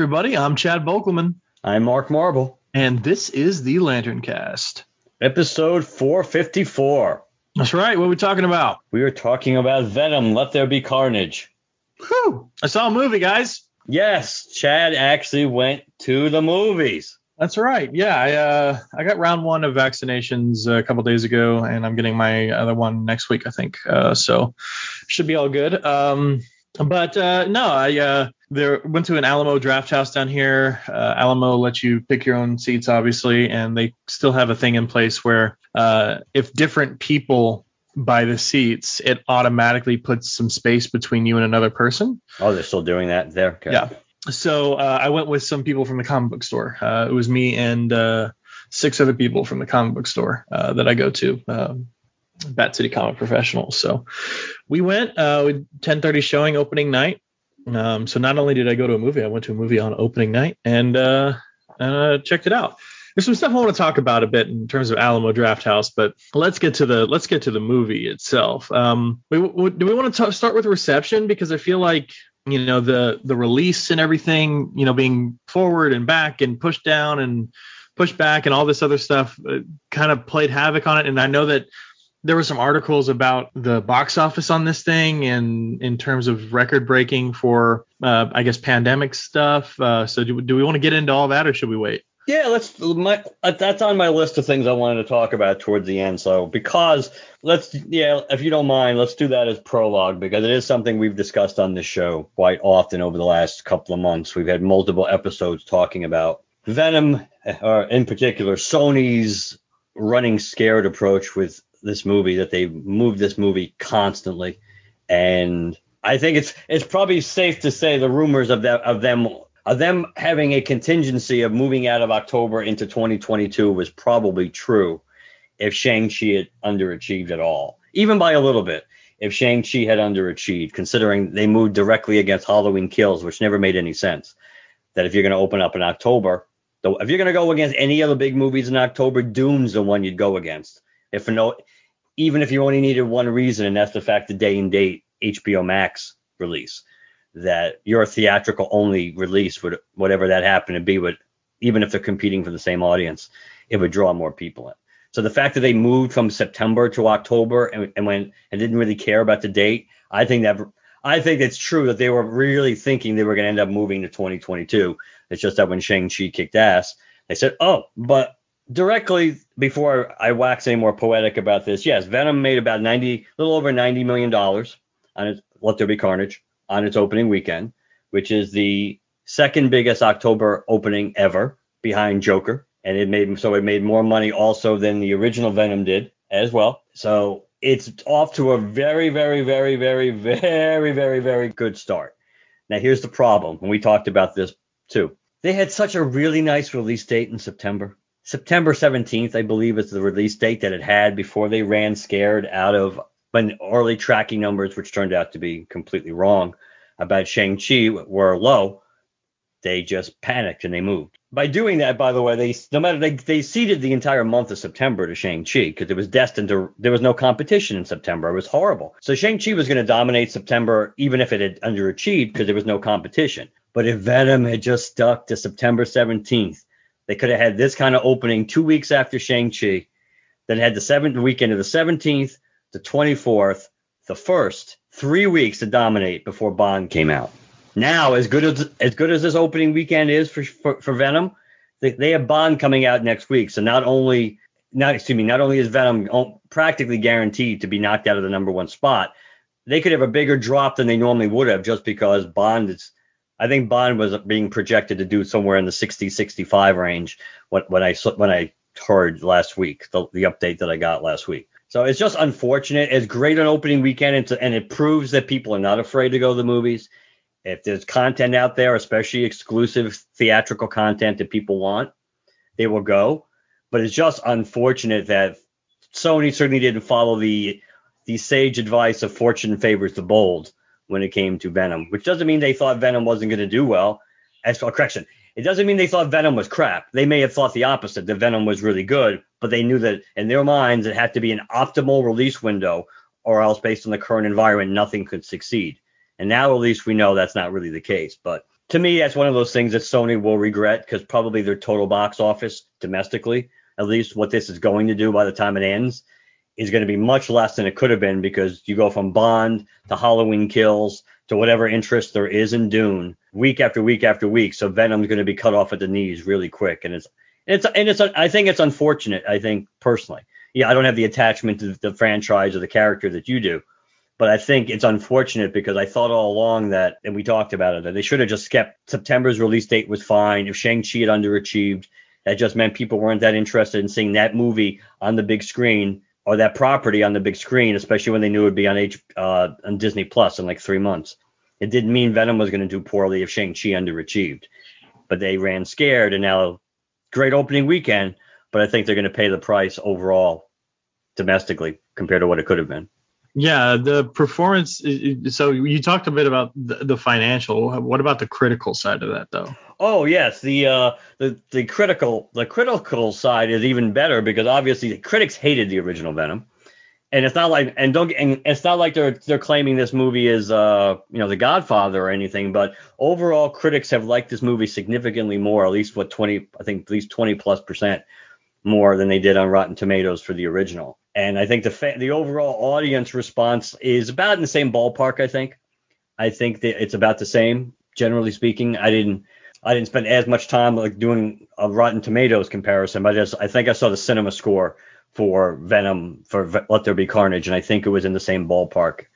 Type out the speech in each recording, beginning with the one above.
everybody. I'm Chad Bokelman, I'm Mark Marble. and this is the Lantern Cast. Episode 454. That's right. What are we talking about? We were talking about Venom, Let There Be Carnage. Whew. I saw a movie, guys. Yes, Chad actually went to the movies. That's right. Yeah, I uh, I got round one of vaccinations a couple days ago, and I'm getting my other one next week, I think. Uh, so should be all good. Um, but uh, no, I uh, there went to an Alamo Draft House down here. Uh, Alamo lets you pick your own seats, obviously, and they still have a thing in place where uh, if different people buy the seats, it automatically puts some space between you and another person. Oh, they're still doing that there? Okay. Yeah. So uh, I went with some people from the comic book store. Uh, it was me and uh, six other people from the comic book store uh, that I go to, um, Bat City Comic Professionals. So we went uh, with 10:30 showing opening night. Um, so not only did I go to a movie, I went to a movie on opening night and uh, uh, checked it out. There's some stuff I want to talk about a bit in terms of Alamo Draft House, but let's get to the let's get to the movie itself. Um, we, we, do we want to start with reception because I feel like you know the the release and everything you know being forward and back and pushed down and pushed back and all this other stuff uh, kind of played havoc on it and i know that there were some articles about the box office on this thing and in terms of record breaking for uh, i guess pandemic stuff uh, so do, do we want to get into all that or should we wait Yeah, let's. My, uh, that's on my list of things I wanted to talk about towards the end. So because let's, yeah, if you don't mind, let's do that as prologue because it is something we've discussed on this show quite often over the last couple of months. We've had multiple episodes talking about Venom, or in particular Sony's running scared approach with this movie that they moved this movie constantly, and I think it's it's probably safe to say the rumors of that of them of them having a contingency of moving out of October into 2022 was probably true if Shang-Chi had underachieved at all, even by a little bit. If Shang-Chi had underachieved, considering they moved directly against Halloween Kills, which never made any sense. That if you're going to open up in October, if you're going to go against any other big movies in October, Dune's the one you'd go against. If no, even if you only needed one reason, and that's the fact the day and date HBO Max release that your theatrical only release would whatever that happened to be would even if they're competing for the same audience it would draw more people in. So the fact that they moved from september to october and, and went and didn't really care about the date i think that i think it's true that they were really thinking they were going to end up moving to 2022 it's just that when shang-chi kicked ass they said oh but directly before i wax any more poetic about this yes venom made about 90 a little over 90 million dollars on its let there be carnage on its opening weekend, which is the second biggest October opening ever behind Joker. And it made so it made more money also than the original Venom did as well. So it's off to a very, very, very, very, very, very, very good start. Now here's the problem, and we talked about this too. They had such a really nice release date in September. September 17th, I believe, is the release date that it had before they ran scared out of when early tracking numbers, which turned out to be completely wrong about Shang-Chi, were low, they just panicked and they moved. By doing that, by the way, they no matter they they ceded the entire month of September to Shang-Chi because it was destined to there was no competition in September. It was horrible. So Shang-Chi was going to dominate September even if it had underachieved because there was no competition. But if Venom had just stuck to September 17th, they could have had this kind of opening two weeks after Shang-Chi. Then had the seventh weekend of the 17th, the 24th, the first, three weeks to dominate before Bond came out. Now, as good as as good as this opening weekend is for for, for Venom, they, they have Bond coming out next week. So not only not excuse me, not only is Venom oh, practically guaranteed to be knocked out of the number one spot, they could have a bigger drop than they normally would have just because Bond is. I think Bond was being projected to do somewhere in the 60-65 range when, when I when I heard last week the, the update that I got last week. So it's just unfortunate. It's great on opening weekend, and, to, and it proves that people are not afraid to go to the movies. If there's content out there, especially exclusive theatrical content that people want, they will go. But it's just unfortunate that Sony certainly didn't follow the the sage advice of fortune favors the bold when it came to Venom, which doesn't mean they thought Venom wasn't going to do well. As for correction, it doesn't mean they thought Venom was crap. They may have thought the opposite, that Venom was really good, but they knew that in their minds it had to be an optimal release window, or else based on the current environment, nothing could succeed. And now at least we know that's not really the case. But to me, that's one of those things that Sony will regret because probably their total box office domestically, at least what this is going to do by the time it ends, is going to be much less than it could have been because you go from Bond to Halloween Kills to whatever interest there is in Dune week after week after week. So Venom's going to be cut off at the knees really quick, and it's it's and it's I think it's unfortunate. I think personally, yeah, I don't have the attachment to the franchise or the character that you do, but I think it's unfortunate because I thought all along that, and we talked about it, that they should have just kept September's release date was fine. If Shang Chi had underachieved, that just meant people weren't that interested in seeing that movie on the big screen or that property on the big screen, especially when they knew it would be on H uh, on Disney Plus in like three months. It didn't mean Venom was going to do poorly if Shang-Chi underachieved, but they ran scared, and now great opening weekend, but I think they're going to pay the price overall domestically compared to what it could have been. Yeah, the performance. So you talked a bit about the, financial. What about the critical side of that, though? Oh yes, the uh, the the critical the critical side is even better because obviously the critics hated the original Venom, and it's not like and don't and it's not like they're they're claiming this movie is uh you know The Godfather or anything, but overall critics have liked this movie significantly more, at least what 20 I think at least 20 plus percent more than they did on Rotten Tomatoes for the original. And I think the fa- the overall audience response is about in the same ballpark. I think. I think that it's about the same, generally speaking. I didn't I didn't spend as much time like doing a Rotten Tomatoes comparison, but I just I think I saw the cinema score for Venom for v- Let There Be Carnage, and I think it was in the same ballpark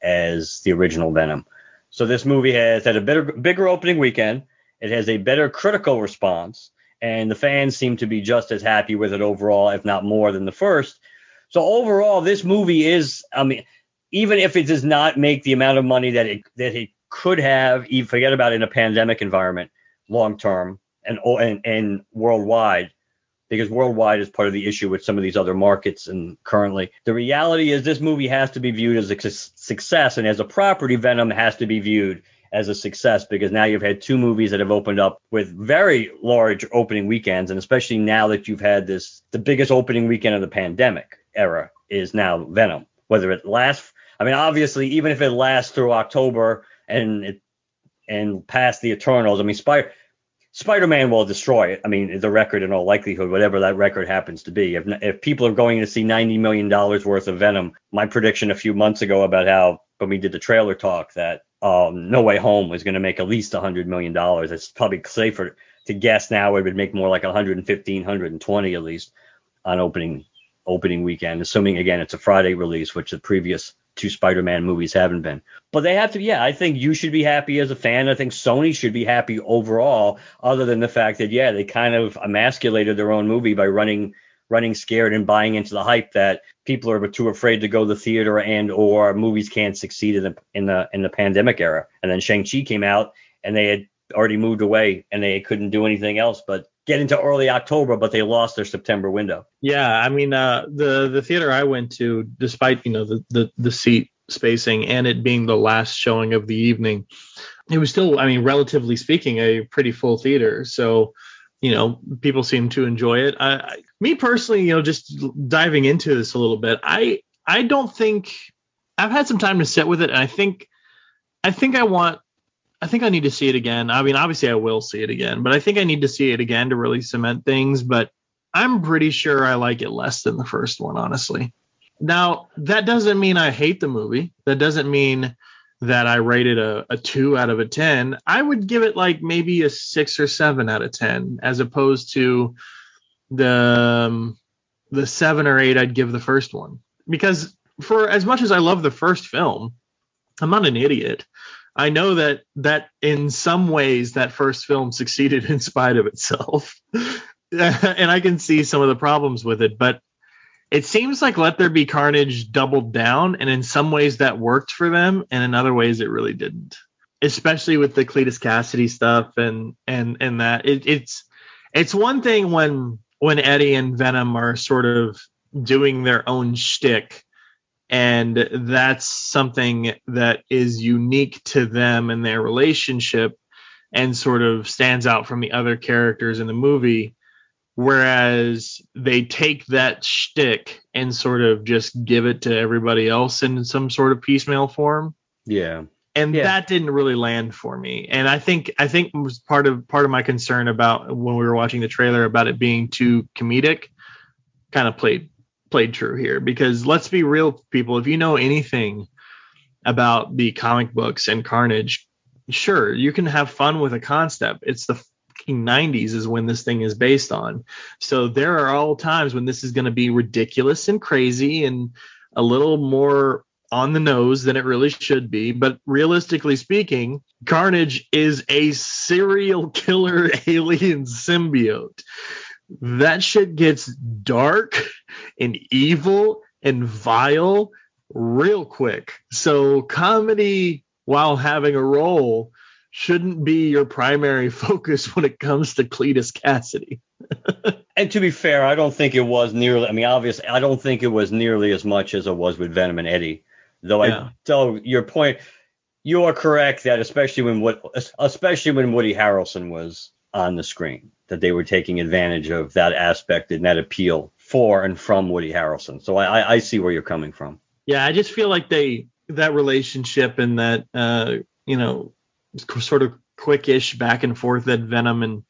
as the original Venom. So this movie has had a better bigger opening weekend. It has a better critical response, and the fans seem to be just as happy with it overall, if not more than the first. So overall, this movie is, I mean, even if it does not make the amount of money that it that it could have, even forget about in a pandemic environment, long term and, oh, and and worldwide, because worldwide is part of the issue with some of these other markets and currently. The reality is this movie has to be viewed as a success and as a property venom has to be viewed as a success because now you've had two movies that have opened up with very large opening weekends and especially now that you've had this the biggest opening weekend of the pandemic era is now Venom. Whether it lasts, I mean, obviously, even if it lasts through October and it and past the Eternals, I mean, Spider Spider-Man will destroy it. I mean, the record in all likelihood, whatever that record happens to be. If if people are going to see 90 million dollars worth of Venom, my prediction a few months ago about how when we did the trailer talk that um, No Way Home was going to make at least 100 million dollars. It's probably safer to guess now it would make more like 115, 120 at least on opening opening weekend, assuming again it's a Friday release, which the previous two Spider-Man movies haven't been. But they have to, yeah, I think you should be happy as a fan. I think Sony should be happy overall, other than the fact that yeah, they kind of emasculated their own movie by running running scared and buying into the hype that people are too afraid to go to the theater and or movies can't succeed in the in the in the pandemic era. And then Shang-Chi came out and they had already moved away and they couldn't do anything else but get into early October, but they lost their September window. Yeah, I mean, uh, the the theater I went to, despite you know the, the the seat spacing and it being the last showing of the evening, it was still, I mean, relatively speaking, a pretty full theater. So, you know, people seem to enjoy it. I, I, me personally, you know, just diving into this a little bit, I I don't think I've had some time to sit with it, and I think I think I want I think I need to see it again. I mean, obviously I will see it again, but I think I need to see it again to really cement things. But I'm pretty sure I like it less than the first one, honestly. Now, that doesn't mean I hate the movie. That doesn't mean that I rated a, a two out of a 10. I would give it like maybe a six or seven out of 10, as opposed to the, um, the seven or eight I'd give the first one because for as much as I love the first film, I'm not an idiot. I know that that in some ways that first film succeeded in spite of itself. and I can see some of the problems with it, but it seems like Let There Be Carnage doubled down, and in some ways that worked for them, and in other ways it really didn't. Especially with the Cletus Cassidy stuff and and and that it, it's it's one thing when when Eddie and Venom are sort of doing their own shtick, and that's something that is unique to them and their relationship, and sort of stands out from the other characters in the movie whereas they take that shtick and sort of just give it to everybody else in some sort of piecemeal form. Yeah. And Yeah. that didn't really land for me. And I think I think was part of part of my concern about when we were watching the trailer about it being too comedic, kind of played played true here because let's be real people, if you know anything about the comic books and Carnage, sure, you can have fun with a concept. It's the fucking 90s is when this thing is based on. So there are all times when this is going to be ridiculous and crazy and a little more on the nose than it really should be. But realistically speaking, Carnage is a serial killer alien symbiote. That shit gets dark and evil and vile real quick. So comedy while having a role shouldn't be your primary focus when it comes to Cletus Cassidy. And to be fair, I don't think it was nearly. I mean, obviously, I don't think it was nearly as much as it was with Venom and Eddie. Though Yeah. I, so your point, you are correct that especially when what, especially when Woody Harrelson was on the screen, that they were taking advantage of that aspect and that appeal for and from Woody Harrelson. So I, I, I see where you're coming from. Yeah, I just feel like they that relationship and that uh, you know sort of quickish back and forth that Venom and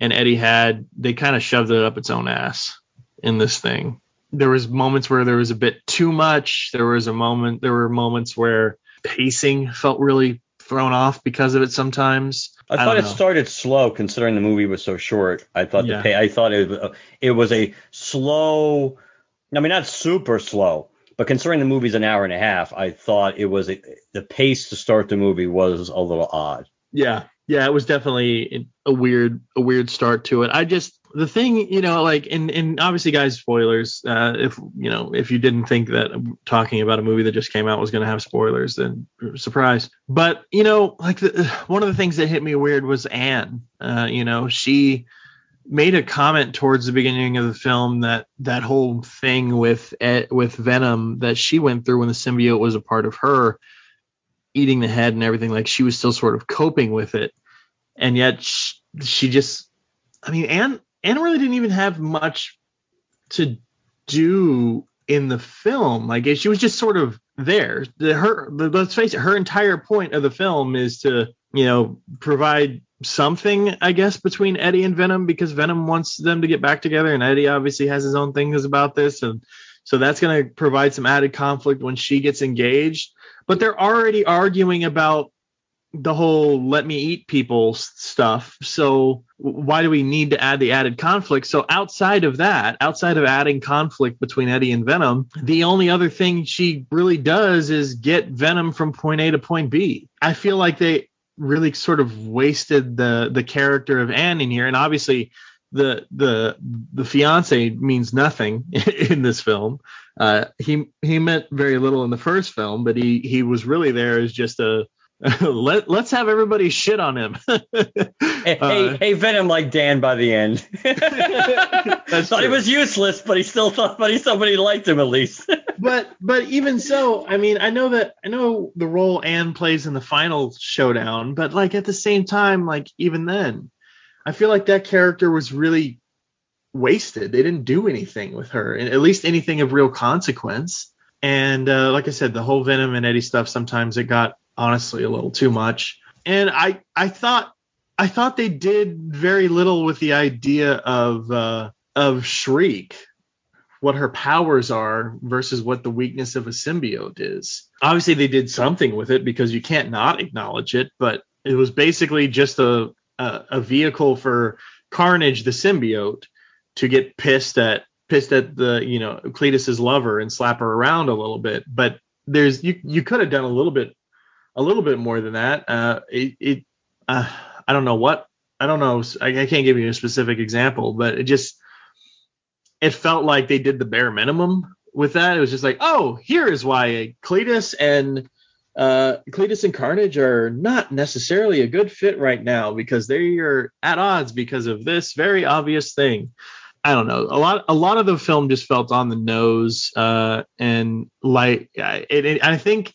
and Eddie had, they kind of shoved it up its own ass in this thing. There was moments where there was a bit too much. There was a moment. There were moments where pacing felt really thrown off because of it sometimes. I, I thought it know. started slow considering the movie was so short. I thought Yeah. the pay, I thought it was, it was a slow. I mean, not super slow, but considering the movie's an hour and a half, I thought it was a, the pace to start the movie was a little odd. Yeah, yeah, it was definitely a weird, a weird start to it. I just the thing, you know, like, and and obviously, guys, spoilers. Uh, if you know, if you didn't think that talking about a movie that just came out was going to have spoilers, then surprise. But you know, like the, one of the things that hit me weird was Anne. Uh, you know, she made a comment towards the beginning of the film that that whole thing with with Venom that she went through when the symbiote was a part of her eating the head and everything like she was still sort of coping with it. And yet she, she just i mean anne anne really didn't even have much to do in the film. Like she was just sort of there. The, her the, let's face it her entire point of the film is to you know provide something i guess between eddie and venom because venom wants them to get back together and eddie obviously has his own things about this and so that's going to provide some added conflict when she gets engaged but they're already arguing about the whole let me eat people stuff. So why do we need to add the added conflict? So outside of that, outside of adding conflict between Eddie and Venom, the only other thing she really does is get Venom from point A to point B. I feel like they really sort of wasted the the character of Anne in here and obviously the the the fiance means nothing in this film. Uh, he he meant very little in the first film, but he he was really there as just a let let's have everybody shit on him. Hey, Uh, hey, hey, Venom like Dan by the end. That's thought he was useless, but he still thought, but he somebody liked him at least. but but even so, I mean, I know that I know the role Anne plays in the final showdown, but like at the same time, like even then, I feel like that character was really wasted. They didn't do anything with her, and at least anything of real consequence. And uh, like I said, the whole Venom and Eddie stuff sometimes it got honestly a little too much. And I I thought I thought they did very little with the idea of uh, of Shriek, what her powers are versus what the weakness of a symbiote is. Obviously, they did something with it because you can't not acknowledge it, but it was basically just a a, a vehicle for Carnage, the symbiote, to get pissed at pissed at the you know Cletus's lover and slap her around a little bit. But there's you you could have done a little bit a little bit more than that. Uh, it, it uh, I don't know what I don't know. I, I can't give you a specific example, but it just it felt like they did the bare minimum with that. It was just like, oh, here is why Cletus and uh, Cletus and Carnage are not necessarily a good fit right now because they are at odds because of this very obvious thing. I don't know. A lot, a lot of the film just felt on the nose, uh, and like, it, it, I think,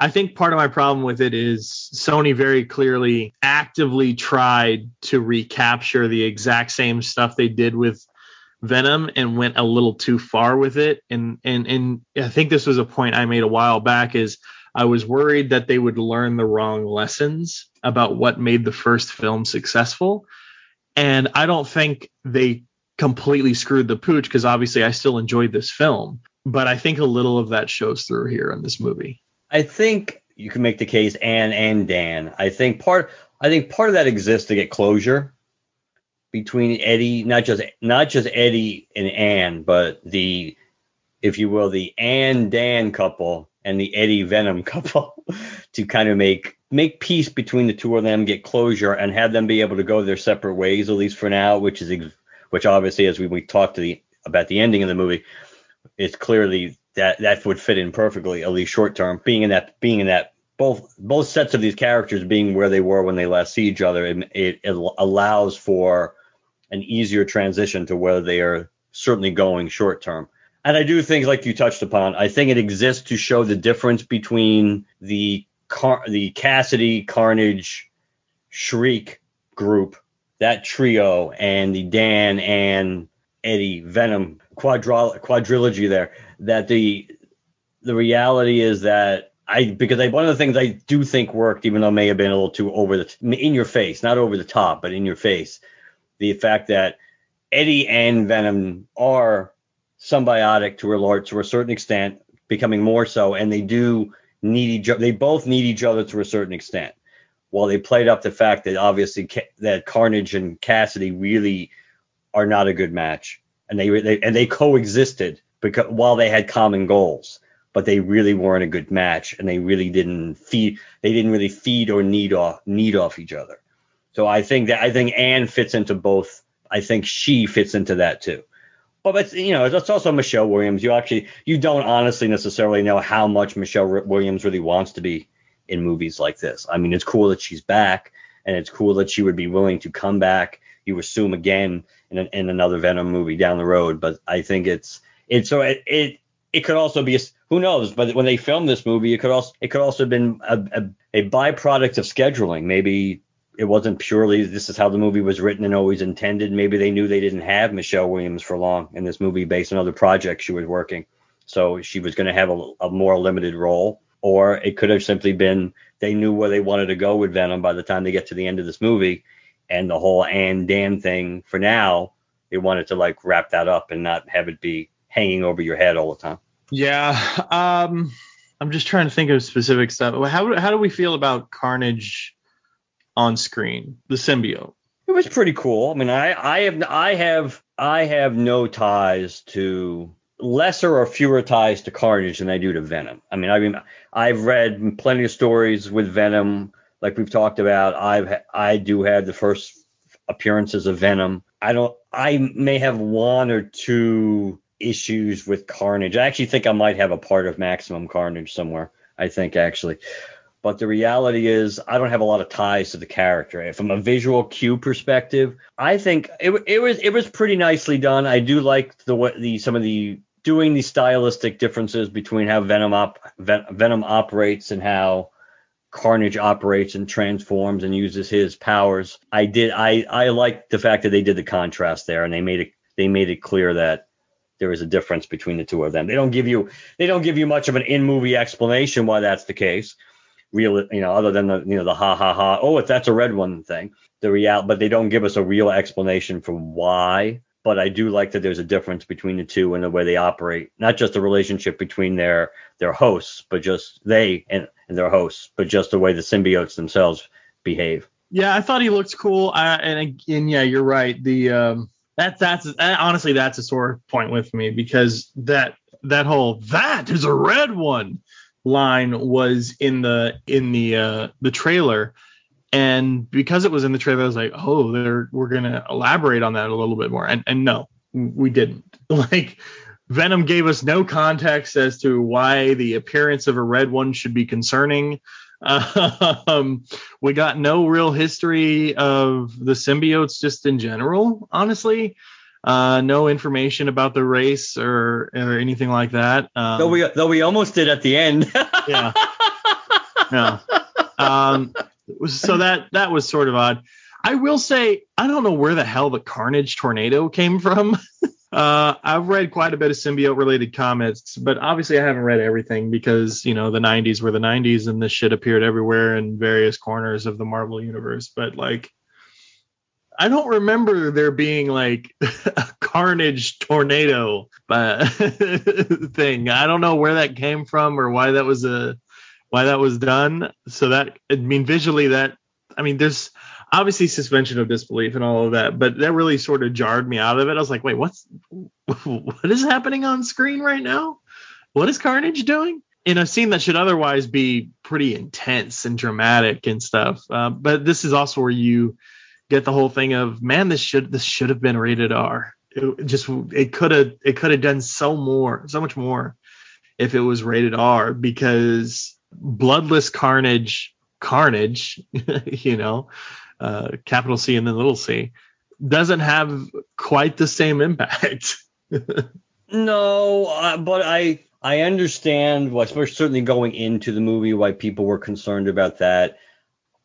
I think part of my problem with it is Sony very clearly actively tried to recapture the exact same stuff they did with Venom and went a little too far with it. And and and I think this was a point I made a while back is I was worried that they would learn the wrong lessons about what made the first film successful. And I don't think they completely screwed the pooch because obviously I still enjoyed this film, but I think a little of that shows through here in this movie. I think you can make the case Anne and Dan. I think part I think part of that exists to get closure between Eddie, not just not just Eddie and Anne, but the, if you will, the Anne Dan couple and the Eddie Venom couple, to kind of make make peace between the two of them, get closure, and have them be able to go their separate ways, at least for now. Which is which obviously, as we, we talked to the about the ending of the movie, it's clearly that that would fit in perfectly, at least short term, being in that being in that both both sets of these characters being where they were when they last see each other, it, it, it allows for an easier transition to where they are certainly going short term. And I do think, like you touched upon, I think it exists to show the difference between the Car- the Cassidy, Carnage, Shriek group, that trio, and the Dan and Eddie Venom quadri- quadrilogy there. That the the reality is that I because I, one of the things I do think worked, even though it may have been a little too over the in your face, not over the top, but in your face, the fact that Eddie and Venom are symbiotic to a large to a certain extent, becoming more so, and they do need each other. They both need each other to a certain extent. While they played up the fact that obviously that Carnage and Cassidy really are not a good match, and they, they and they coexisted because while they had common goals, but they really weren't a good match, and they really didn't feed. They didn't really feed or need off need off each other. So I think that I think Anne fits into both. I think she fits into that too. But it's you know it's also Michelle Williams. You actually you don't honestly necessarily know how much Michelle Williams really wants to be in movies like this. I mean, it's cool that she's back, and it's cool that she would be willing to come back. You assume again in, an, in another Venom movie down the road. But I think it's it's so it it, it could also be who knows. But when they filmed this movie, it could also it could also have been a, a, a byproduct of scheduling. Maybe it wasn't purely this is how the movie was written and always intended. Maybe they knew they didn't have Michelle Williams for long in this movie based on other projects she was working. So she was going to have a, a, more limited role. Or it could have simply been they knew where they wanted to go with Venom by the time they get to the end of this movie. And the whole Anne Dan thing for now, they wanted to like wrap that up and not have it be hanging over your head all the time. Yeah. Um, I'm just trying to think of specific stuff. How, how do we feel about Carnage on screen, the symbiote. It was pretty cool. I mean, I, I have I have I have no ties to lesser or fewer ties to Carnage than I do to Venom. I mean, I mean, I've read plenty of stories with Venom, like we've talked about. I've I do have the first appearances of Venom. I don't. I may have one or two issues with Carnage. I actually think I might have a part of Maximum Carnage somewhere. I think actually, but the reality is I don't have a lot of ties to the character. From a visual cue perspective, I think it, it was it was pretty nicely done. I do like the the some of the doing the stylistic differences between how Venom op, Venom operates and how Carnage operates and transforms and uses his powers. I did I I like the fact that they did the contrast there and they made it they made it clear that there is a difference between the two of them. They don't give you they don't give you much of an in movie explanation why that's the case real, you know, other than the, you know, the ha ha ha, oh, if that's a red one thing, the real, but they don't give us a real explanation for why. But I do like that there's a difference between the two and the way they operate, not just the relationship between their their hosts, but just they and, and their hosts, but just the way the symbiotes themselves behave. Yeah, I thought he looked cool. and, and yeah, you're right. The um, That's that's honestly that's a sore point with me because that that whole that is a red one line was in the in the uh the trailer. And because it was in the trailer I was like oh they're we're gonna elaborate on that a little bit more. And and no we didn't. Like Venom gave us no context as to why the appearance of a red one should be concerning um, we got no real history of the symbiotes just in general, honestly. Uh, no information about the race or, or anything like that. Um, though we though we almost did at the end. yeah. Yeah. Um, so that that was sort of odd. I will say I don't know where the hell the Carnage tornado came from. Uh, I've read quite a bit of symbiote related comics, but obviously I haven't read everything because, you know, the 90s were the 90s and this shit appeared everywhere in various corners of the Marvel universe. But like, I don't remember there being like a carnage tornado uh, thing. I don't know where that came from or why that was a why that was done. So that I mean visually that I mean there's obviously suspension of disbelief and all of that, but that really sort of jarred me out of it. I was like, wait, what's what is happening on screen right now? What is Carnage doing? In a scene that should otherwise be pretty intense and dramatic and stuff. Uh, but this is also where you get the whole thing of, man, this should this should have been rated R. It just it could have it could have done so more, so much more if it was rated R because bloodless carnage carnage you know uh, capital C and then little c, doesn't have quite the same impact. no, uh, but I I understand why, certainly going into the movie, why people were concerned about that.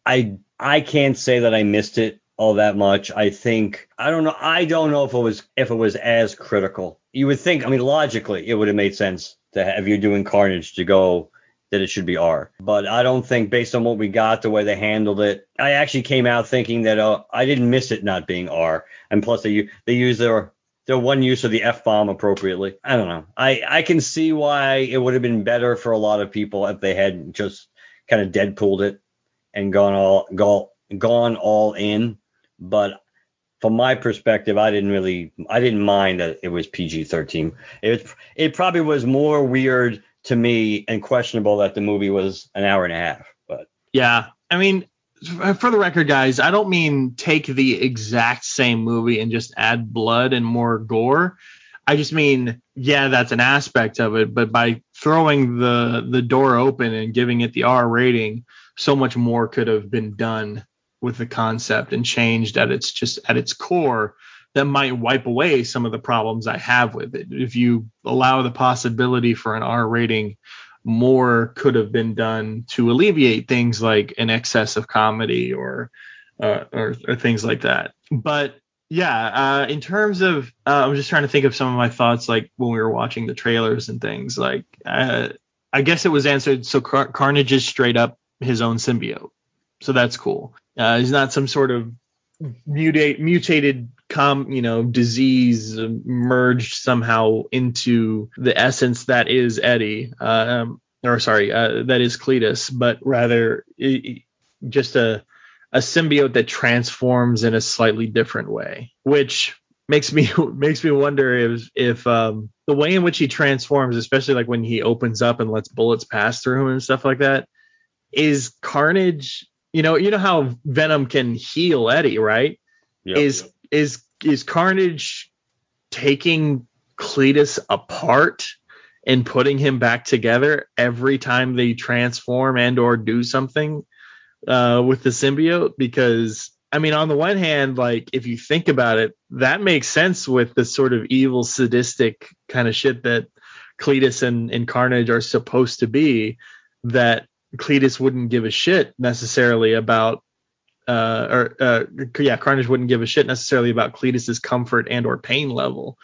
I I can't say that I missed it all that much. I think I don't know. I don't know if it was if it was as critical. You would think. I mean, logically, it would have made sense to have you doing Carnage to go that it should be R. But I don't think, based on what we got, the way they handled it, I actually came out thinking that uh, I didn't miss it not being R. And plus, they they use their their one use of the f bomb appropriately. I don't know. I I can see why it would have been better for a lot of people if they had just kind of Deadpooled it and gone all gone gone all in. But from my perspective, I didn't really I didn't mind that it was PG-13. It it probably was more weird to me and questionable that the movie was an hour and a half. But yeah, I mean, for the record, guys, I don't mean take the exact same movie and just add blood and more gore. I just mean, yeah, that's an aspect of it, but by throwing the the door open and giving it the R rating, so much more could have been done with the concept and changed at its just at its core that might wipe away some of the problems I have with it. If you allow the possibility for an R rating, more could have been done to alleviate things like an excess of comedy or uh, or, or, things like that. But yeah, uh, in terms of, uh, I'm just trying to think of some of my thoughts, like when we were watching the trailers and things. Like, uh, I guess it was answered. So Car- Carnage is straight up his own symbiote, so that's cool. Uh, he's not some sort of mutate, mutated com you know disease merged somehow into the essence that is Eddie uh, um, or sorry uh, that is Cletus but rather it, just a a symbiote that transforms in a slightly different way which makes me makes me wonder if if um, the way in which he transforms especially like when he opens up and lets bullets pass through him and stuff like that is carnage you know you know how venom can heal eddie right yep. is is is Carnage taking Cletus apart and putting him back together every time they transform and or do something uh, with the symbiote? Because I mean, on the one hand, like if you think about it, that makes sense with the sort of evil, sadistic kind of shit that Cletus and, and Carnage are supposed to be. That Cletus wouldn't give a shit necessarily about uh, or uh, yeah, Carnage wouldn't give a shit necessarily about Cletus's comfort and or pain level.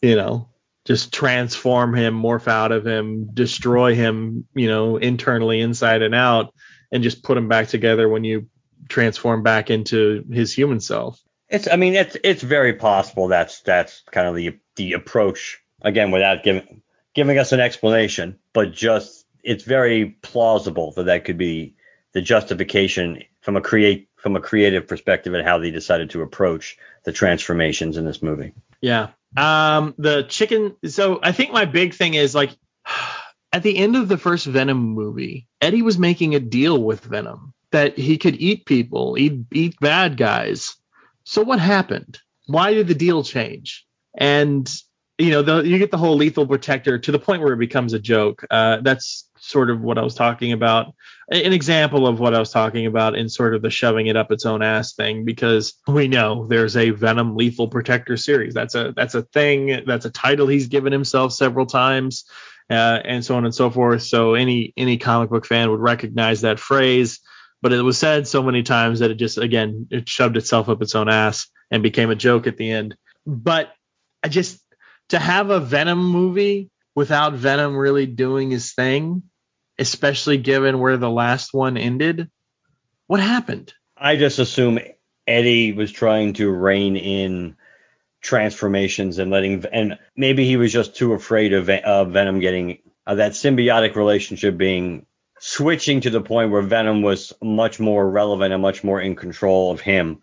You know, just transform him, morph out of him, destroy him, you know, internally, inside and out, and just put him back together when you transform back into his human self. It's, I mean, it's it's very possible that's that's kind of the the approach again without giving giving us an explanation, but just it's very plausible that that could be the justification from a create from a creative perspective and how they decided to approach the transformations in this movie. Yeah. Um, the chicken. So I think my big thing is like, at the end of the first Venom movie, Eddie was making a deal with Venom that he could eat people, eat eat bad guys. So what happened? Why did the deal change? And you know, the, you get the whole lethal protector to the point where it becomes a joke. Uh, that's sort of what I was talking about. An example of what I was talking about in sort of the shoving it up its own ass thing, because we know there's a Venom Lethal Protector series. That's a that's a thing. That's a title he's given himself several times, uh, and so on and so forth. So any any comic book fan would recognize that phrase. But it was said so many times that it just again it shoved itself up its own ass and became a joke at the end. But I just to have a Venom movie without Venom really doing his thing, especially given where the last one ended, what happened? I just assume Eddie was trying to rein in transformations and letting, and maybe he was just too afraid of uh, Venom getting uh, that symbiotic relationship being switching to the point where Venom was much more relevant and much more in control of him,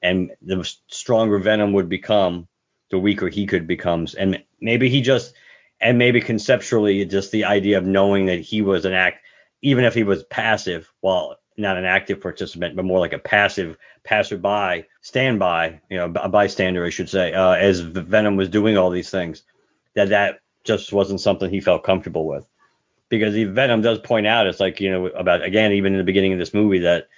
and the stronger Venom would become, the weaker he could become. And maybe he just, and maybe conceptually, just the idea of knowing that he was an act, even if he was passive, well, not an active participant, but more like a passive passerby, standby, you know, a bystander, I should say, uh, as Venom was doing all these things, that that just wasn't something he felt comfortable with. Because Venom does point out, it's like, you know, about, again, even in the beginning of this movie, that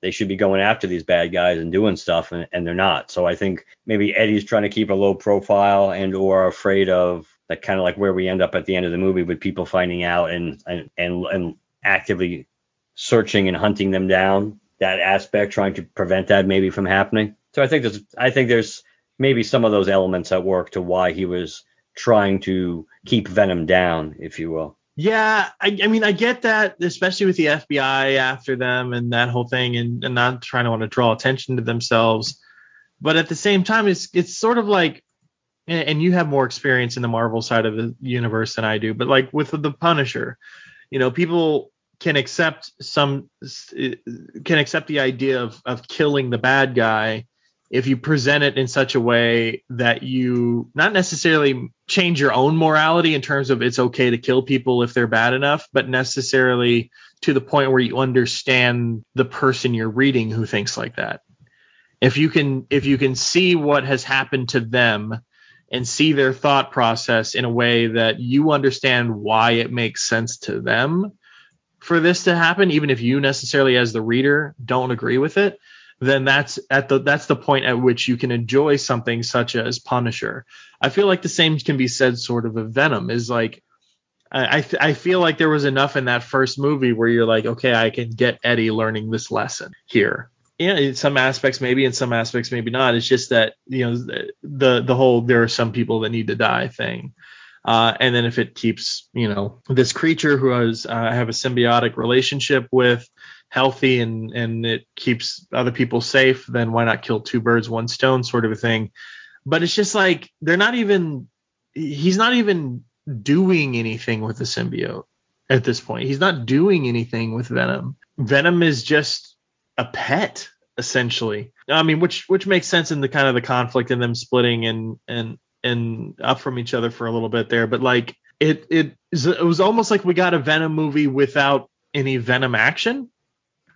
they should be going after these bad guys and doing stuff and, and they're not. So I think maybe Eddie's trying to keep a low profile and or afraid of that kind of like where we end up at the end of the movie with people finding out and and and, and actively searching and hunting them down. That aspect, trying to prevent that maybe from happening. So I think there's I think there's maybe some of those elements at work to why he was trying to keep Venom down, if you will. Yeah, I, I, mean, I get that, especially with the FBI after them and that whole thing, and, and not trying to want to draw attention to themselves. But at the same time, it's it's sort of like, and you have more experience in the Marvel side of the universe than I do. But like with the Punisher, you know, people can accept some can accept the idea of of killing the bad guy if you present it in such a way that you not necessarily change your own morality in terms of it's okay to kill people if they're bad enough, but necessarily to the point where you understand the person you're reading who thinks like that. If you can if you can see what has happened to them and see their thought process in a way that you understand why it makes sense to them for this to happen, even if you necessarily as the reader don't agree with it, then that's at the that's the point at which you can enjoy something such as Punisher. I feel like the same can be said sort of of Venom is like I I feel like there was enough in that first movie where you're like okay I can get Eddie learning this lesson here. Yeah, in some aspects maybe, in some aspects maybe not. It's just that you know the the whole there are some people that need to die thing. Uh, and then if it keeps, you know, this creature who has uh, have a symbiotic relationship with healthy and and it keeps other people safe, then why not kill two birds one stone sort of a thing. But it's just like they're not even he's not even doing anything with the symbiote at this point. He's not doing anything with Venom. Venom is just a pet essentially. I mean, which which makes sense in the kind of the conflict and them splitting and and and up from each other for a little bit there. But like it it it was almost like we got a Venom movie without any Venom action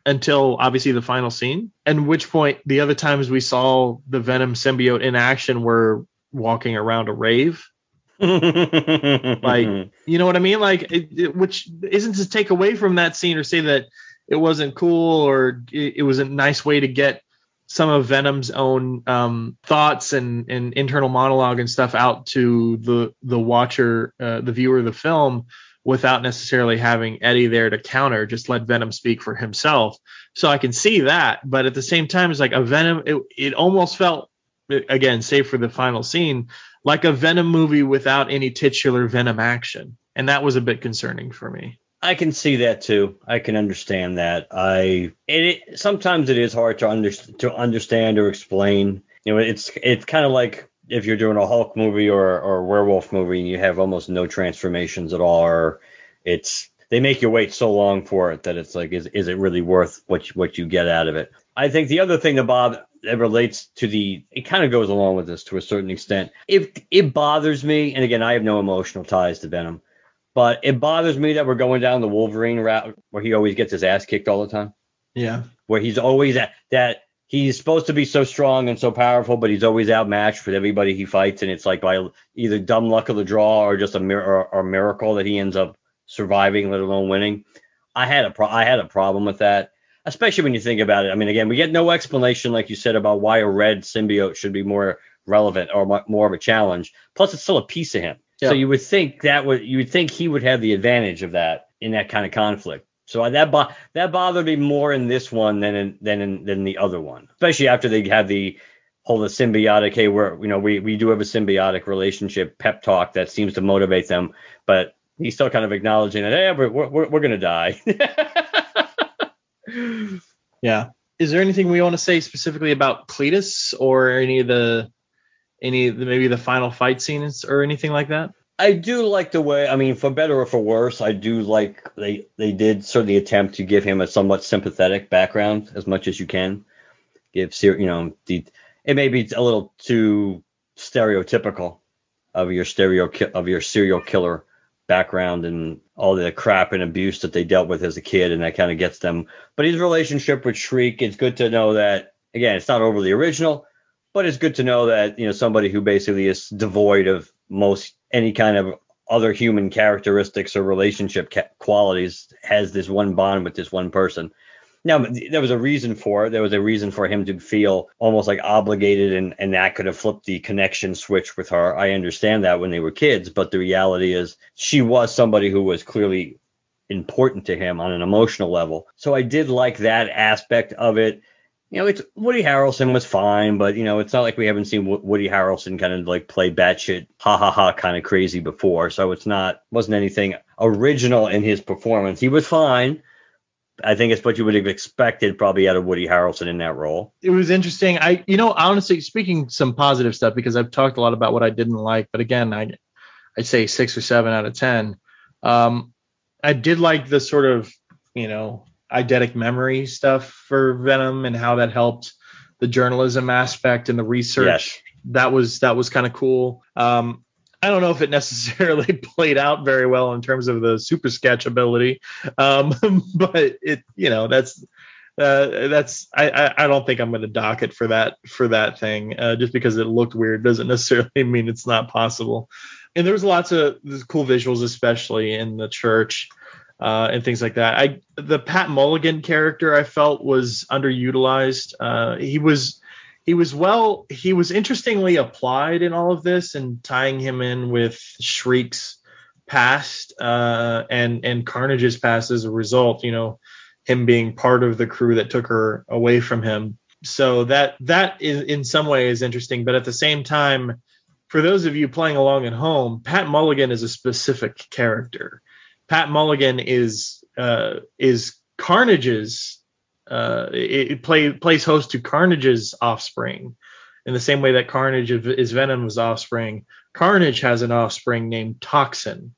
until obviously the final scene. And which point the other times we saw the Venom symbiote in action were walking around a rave. like you know what I mean? Like it, it, which isn't to take away from that scene or say that it wasn't cool or it, it was a nice way to get some of Venom's own um, thoughts and, and internal monologue and stuff out to the the watcher, uh, the viewer of the film without necessarily having Eddie there to counter. Just let Venom speak for himself. So I can see that, but at the same time, it's like a Venom. It, it almost felt, again, save for the final scene, like a Venom movie without any titular Venom action, and that was a bit concerning for me. I can see that too. I can understand that. I it, it sometimes it is hard to under, to understand or explain. You know, it's it's kind of like if you're doing a Hulk movie or or a werewolf movie and you have almost no transformations at all, or it's they make you wait so long for it that it's like, is is it really worth what you, what you get out of it? I think the other thing that Bob that relates to the it kind of goes along with this to a certain extent. If it bothers me, and again, I have no emotional ties to Venom, but it bothers me that we're going down the Wolverine route where he always gets his ass kicked all the time. Yeah. Where he's always at that he's supposed to be so strong and so powerful, but he's always outmatched with everybody he fights, and it's like by either dumb luck of the draw or just a, mir- or, or miracle that he ends up surviving, let alone winning. I had a pro- I had a problem with that, especially when you think about it. I mean, again, we get no explanation, like you said, about why a red symbiote should be more relevant or more of a challenge. Plus, it's still a piece of him. Yeah. So you would think that would you would think he would have the advantage of that in that kind of conflict. So that bo- that bothered me more in this one than in than in than the other one, especially after they had the whole the symbiotic. Hey, we're you know we we do have a symbiotic relationship pep talk that seems to motivate them, but he's still kind of acknowledging that hey, we're we're, we're gonna die. yeah. Is there anything we want to say specifically about Cletus or any of the any maybe the final fight scenes or anything like that? I do like the way. I mean, for better or for worse, I do like they they did certainly attempt to give him a somewhat sympathetic background as much as you can. Give you know the it may be a little too stereotypical of your stereo of your serial killer background and all the crap and abuse that they dealt with as a kid, and that kind of gets them. But his relationship with Shriek, it's good to know that again, it's not overly original, but it's good to know that you know somebody who basically is devoid of most any kind of other human characteristics or relationship ca- qualities has this one bond with this one person. Now, there was a reason for it. There was a reason for him to feel almost like obligated, and, and that could have flipped the connection switch with her. I understand that when they were kids, but the reality is she was somebody who was clearly important to him on an emotional level. So I did like that aspect of it you know, it's Woody Harrelson was fine, but you know, it's not like we haven't seen Woody Harrelson kind of like play batshit ha ha ha kind of crazy before. So it's not wasn't anything original in his performance. He was fine. I think it's what you would have expected probably out of Woody Harrelson in that role. It was interesting. I, you know, honestly speaking, some positive stuff because I've talked a lot about what I didn't like, but again, I, I'd say six or seven out of ten. Um, I did like the sort of, you know, eidetic memory stuff for Venom and how that helped the journalism aspect and the research. Yes. That was that was kind of cool. Um, I don't know if it necessarily played out very well in terms of the super sketch ability, um, but it you know that's uh, that's I, I don't think I'm going to dock it for that for that thing uh, just because it looked weird doesn't necessarily mean it's not possible. And there was lots of cool visuals, especially in the church uh, and things like that. I the Pat Mulligan character I felt was underutilized. Uh, he was he was well he was interestingly applied in all of this and tying him in with Shriek's past uh, and and Carnage's past as a result. You know, him being part of the crew that took her away from him. So that that is in some ways interesting, but at the same time. For those of you playing along at home, Pat Mulligan is a specific character Pat Mulligan is uh, is Carnage's uh, it, play, plays host to Carnage's offspring in the same way that Carnage is Venom's offspring. Carnage has an offspring named Toxin.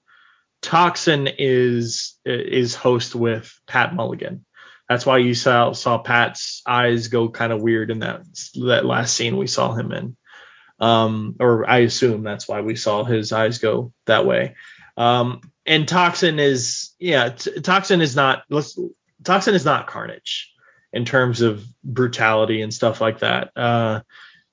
Toxin is is host with Pat Mulligan. That's why you saw saw Pat's eyes go kind of weird in that that last scene we saw him in. Um, or I assume that's why we saw his eyes go that way. Um, and Toxin is yeah, t- Toxin is not let's Toxin is not Carnage in terms of brutality and stuff like that. Uh,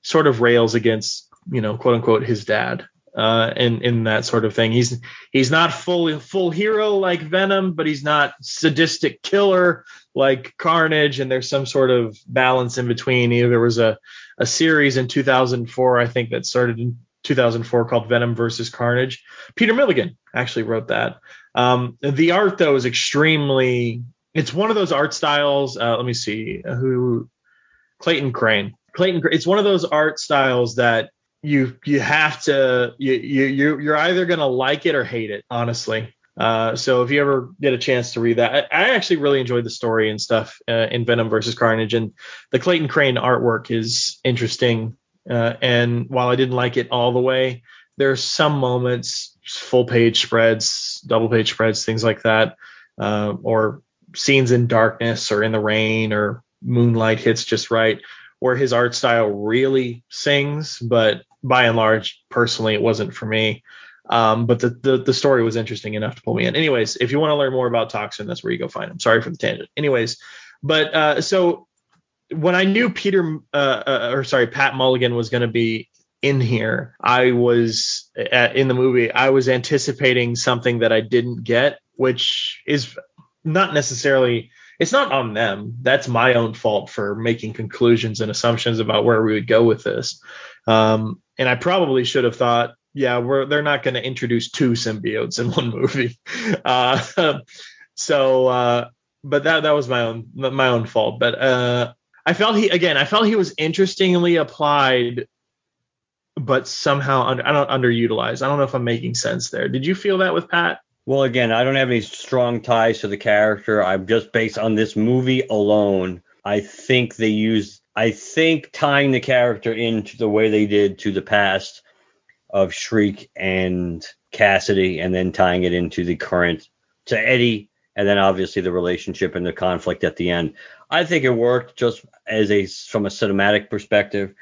sort of rails against you know quote unquote his dad uh, in in that sort of thing. He's he's not full full hero like Venom, but he's not sadistic killer like Carnage. And there's some sort of balance in between. Either there was a a series in 2004, I think, that started in 2004 called Venom versus Carnage. Peter Milligan actually wrote that. Um, the art though is extremely. It's one of those art styles. Uh, let me see who. Clayton Crain. Clayton. It's one of those art styles that you you have to you you you're either gonna like it or hate it. Honestly. Uh, so if you ever get a chance to read that, I, I actually really enjoyed the story and stuff uh, in Venom versus Carnage, and the Clayton Crain artwork is interesting uh, and while I didn't like it all the way, there are some moments, full page spreads, double page spreads, things like that, uh, or scenes in darkness or in the rain or moonlight hits just right, where his art style really sings. But by and large, personally, it wasn't for me. Um, but the, the, the story was interesting enough to pull me in. Anyways, if you want to learn more about Toxin, that's where you go find him. Sorry for the tangent. Anyways, but uh, so when I knew Peter uh, uh, or sorry Pat Mulligan was going to be in here, I was at, in the movie. I was anticipating something that I didn't get, which is not necessarily. It's not on them. That's my own fault for making conclusions and assumptions about where we would go with this. Um, and I probably should have thought yeah, we're they're not going to introduce two symbiotes in one movie. Uh, so, uh, but that that was my own my own fault. But uh, I felt he again, I felt he was interestingly applied, but somehow under, I don't underutilized. I don't know if I'm making sense there. Did you feel that with Pat? Well, again, I don't have any strong ties to the character. I'm just based on this movie alone. I think they use. I think tying the character into the way they did to the past of Shriek and Cassidy, and then tying it into the current to Eddie, and then obviously the relationship and the conflict at the end. I think it worked just as a from a cinematic perspective.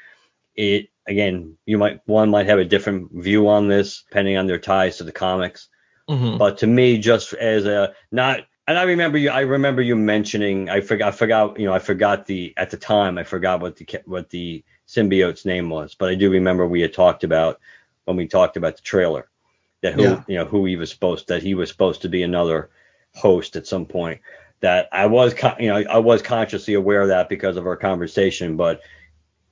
It again, you might one might have a different view on this depending on their ties to the comics. Mm-hmm. But to me, just as a not and I remember you. I remember you mentioning. I forgot. I forgot. You know. I forgot the at the time. I forgot what the what the symbiote's name was. But I do remember we had talked about when we talked about the trailer that who yeah. you know who he was supposed that he was supposed to be another host at some point that I was you know I was consciously aware of that because of our conversation but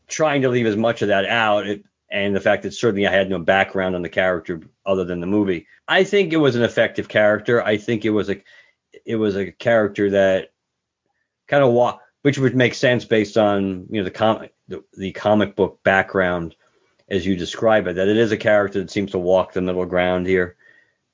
trying to leave as much of that out it, and the fact that certainly I had no background on the character other than the movie I think it was an effective character I think it was a it was a character that kind of wa- which would make sense based on you know the comic the, the comic book background as you describe it, that it is a character that seems to walk the middle ground here.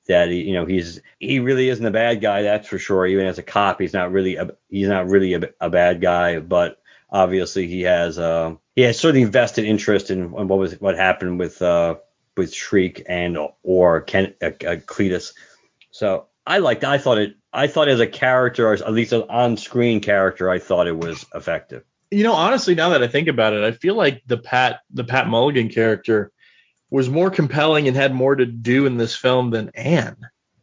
That he, you know, he's he really isn't a bad guy, that's for sure. Even as a cop, he's not really a, he's not really a, a bad guy, but obviously he has uh, he has certainly vested interest in, in what was what happened with uh, with Shriek and or Ken uh, uh, Cletus. So I liked I thought it I thought as a character, or at least an on-screen character, I thought it was effective you know, honestly, now that I think about it, I feel like the Pat the Pat Mulligan character was more compelling and had more to do in this film than Anne.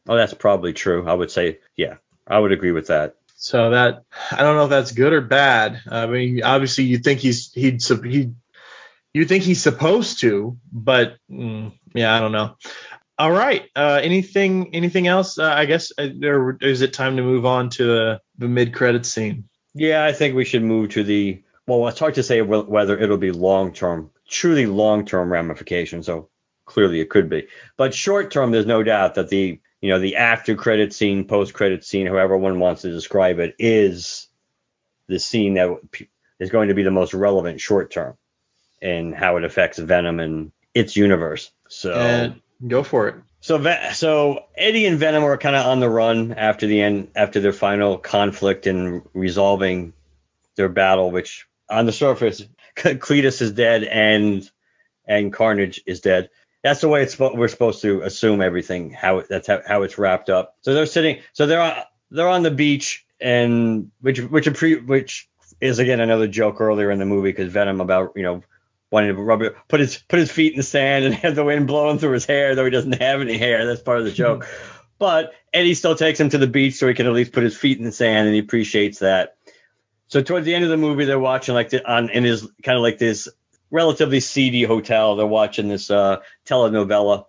Oh, that's probably true. I would say, yeah, I would agree with that. So that I don't know if that's good or bad. I mean, obviously, you think he's he'd he you think he's supposed to, but mm, yeah, I don't know. All right. Uh, anything anything else? Uh, I guess uh, or is it time to move on to the, the mid credit scene? Yeah, I think we should move to the. Well, it's hard to say whether it'll be long term, truly long term ramifications. So clearly it could be, but short term, there's no doubt that the you know the after credit scene, post credit scene, however one wants to describe it, is the scene that is going to be the most relevant short term and how it affects Venom and its universe. So and go for it. So so Eddie and Venom are kind of on the run after the end after their final conflict and resolving their battle, which on the surface Cletus is dead and and Carnage is dead. That's the way it's we're supposed to assume everything how that's how, how it's wrapped up. So they're sitting so they're on, they're on the beach and which which which is again another joke earlier in the movie because Venom about you know wanting to rub it, put his put his feet in the sand and have the wind blowing through his hair, though he doesn't have any hair. That's part of the joke. but Eddie still takes him to the beach so he can at least put his feet in the sand, and he appreciates that. So towards the end of the movie, they're watching like the, on in his kind of like this relatively seedy hotel. They're watching this uh, telenovela,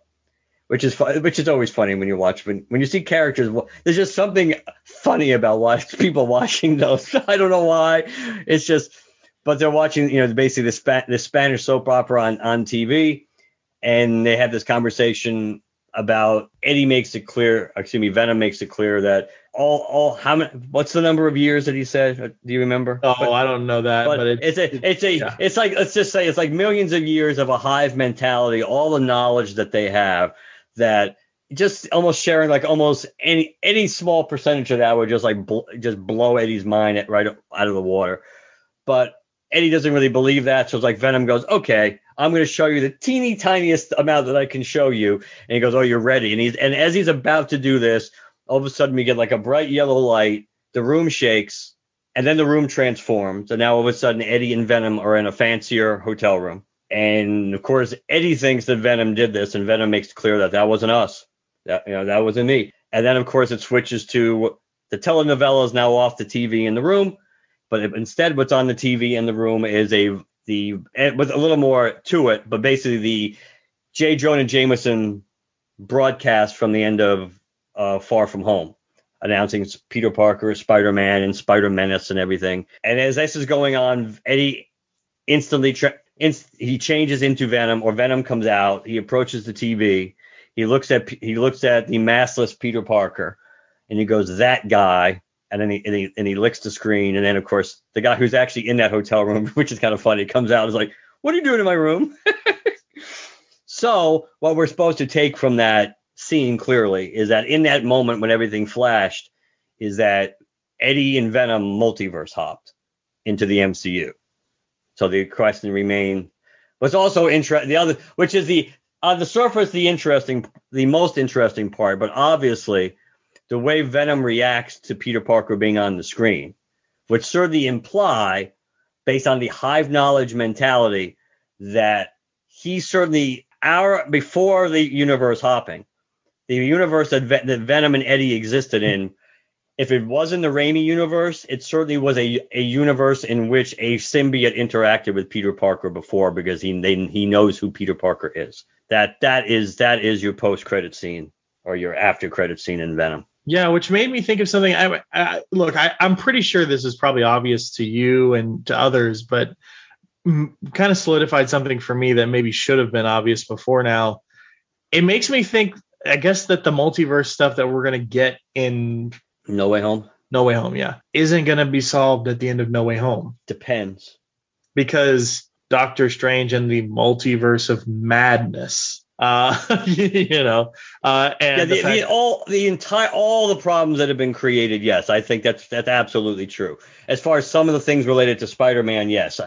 which is which is always funny when you watch when when you see characters. There's just something funny about watch, people watching those. I don't know why. It's just but they're watching, you know, basically the, Spa- the Spanish soap opera on, on TV, and they have this conversation about Eddie makes it clear, excuse me, Venom makes it clear that all all how many what's the number of years that he said? Uh, do you remember? Oh, but, I don't know that, but, but it's, it's a it's a yeah. it's like let's just say it's like millions of years of a hive mentality, all the knowledge that they have that just almost sharing like almost any any small percentage of that would just like bl- just blow Eddie's mind right out of the water. But Eddie doesn't really believe that, so it's like Venom goes, okay, I'm going to show you the teeny tiniest amount that I can show you, and he goes, oh, you're ready, and he's and as he's about to do this, all of a sudden we get like a bright yellow light, the room shakes, and then the room transforms, and now all of a sudden Eddie and Venom are in a fancier hotel room. And of course, Eddie thinks that Venom did this, and Venom makes clear that that wasn't us. That you know that wasn't me. And then of course it switches to the telenovela is now off the TV in the room, but instead what's on the TV in the room is a the eh, with a little more to it, but basically the J. Jonah Jameson broadcast from the end of uh, Far From Home, announcing Peter Parker, Spider Man, and Spider Menace and everything. And as this is going on, Eddie instantly tra- inst- he changes into Venom, or Venom comes out. He approaches the TV. He looks at he looks at the maskless Peter Parker, and he goes, "That guy." And then he, and he and he licks the screen, and then of course the guy who's actually in that hotel room, which is kind of funny, comes out and is like, "What are you doing in my room?" so what we're supposed to take from that scene clearly is that in that moment when everything flashed, is that Eddie and Venom multiverse hopped into the MCU. So the question remained. What's also interesting, the other, which is the on the surface the interesting, the most interesting part, but obviously the way Venom reacts to Peter Parker being on the screen, which certainly imply, based on the hive knowledge mentality, that he certainly our before the universe hopping, the universe that, that Venom and Eddie existed in, if it wasn't the Raimi universe, it certainly was a, a universe in which a symbiote interacted with Peter Parker before because he they, he knows who Peter Parker is. That that is that is your post credit scene or your after credit scene in Venom. Yeah, which made me think of something. I, I look, I, I'm pretty sure this is probably obvious to you and to others, but kind of solidified something for me that maybe should have been obvious before now. It makes me think I guess that the multiverse stuff that we're gonna get in No Way Home. No Way Home, yeah, isn't gonna be solved at the end of No Way Home Depends. because Doctor Strange and the multiverse of madness. Uh, you know, uh, and Yeah, the the, fact- the, all the entire all the problems that have been created. Yes, I think that's that's absolutely true. As far as some of the things related to Spider-Man, yes,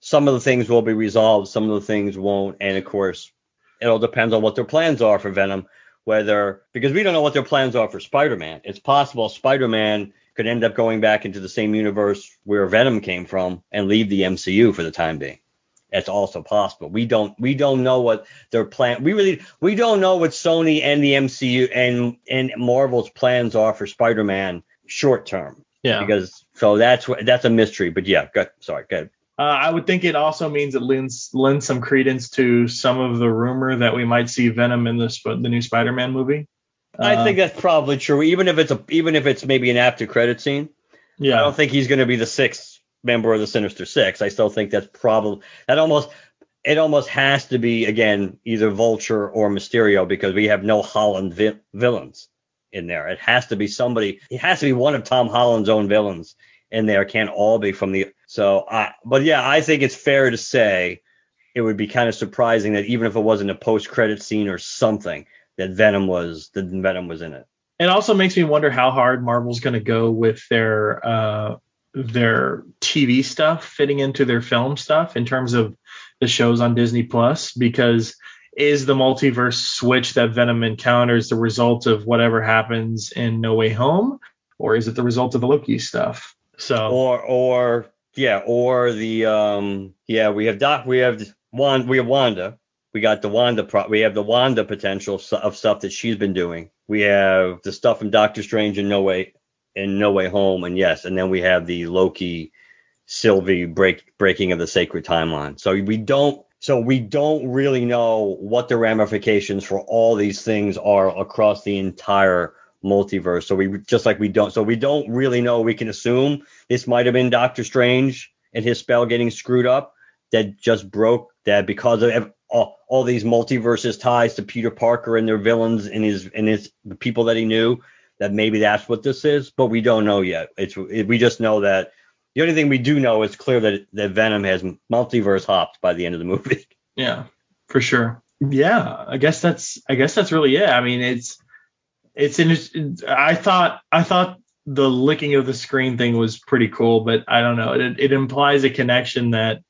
some of the things will be resolved, some of the things won't, and of course, it all depends on what their plans are for Venom. Whether because we don't know what their plans are for Spider-Man. It's possible Spider-Man could end up going back into the same universe where Venom came from and leave the MCU for the time being. That's also possible. We don't we don't know what their plan. We really we don't know what Sony and the MCU and and Marvel's plans are for Spider-Man short term. yeah. Because so that's what that's a mystery. But yeah, go, sorry, go ahead. Uh, I would think it also means it lends lends some credence to some of the rumor that we might see Venom in the Sp- the new Spider-Man movie. I Uh, think that's probably true. Even if it's a even if it's maybe an after credit scene, yeah. I don't think he's going to be the sixth member of the Sinister Six. I still think that's probably that almost it almost has to be again either Vulture or Mysterio because we have no Holland vi- villains in there. It has to be somebody. It has to be one of Tom Holland's own villains in there. It can't all be from the. So I. But yeah, I think it's fair to say it would be kind of surprising that even if it wasn't a post credit scene or something, that Venom was that Venom was in it. It also makes me wonder how hard Marvel's going to go with their uh, their TV stuff fitting into their film stuff in terms of the shows on Disney Plus because is the multiverse switch that Venom encounters the result of whatever happens in No Way Home or is it the result of the Loki stuff? So or or yeah, or the um yeah, we have Doc, we have Wanda, we have Wanda, we got the Wanda pro, we have the Wanda potential of stuff that she's been doing. We have the stuff from Doctor Strange and No Way in No Way Home, and yes, and then we have the Loki Sylvie break breaking of the sacred timeline. So we don't so we don't really know what the ramifications for all these things are across the entire multiverse. So we just like we don't so we don't really know. We can assume this might have been Doctor Strange and his spell getting screwed up that just broke that because of all, all these multiverses ties to Peter Parker and their villains and his and his the people that he knew that maybe that's what this is, but we don't know yet. It's it, we just know that the only thing we do know is clear that that Venom has multiverse hopped by the end of the movie. Yeah, for sure. Yeah, I guess that's I guess that's really it. I mean, it's it's in. I thought I thought the licking of the screen thing was pretty cool, but I don't know. It it implies a connection that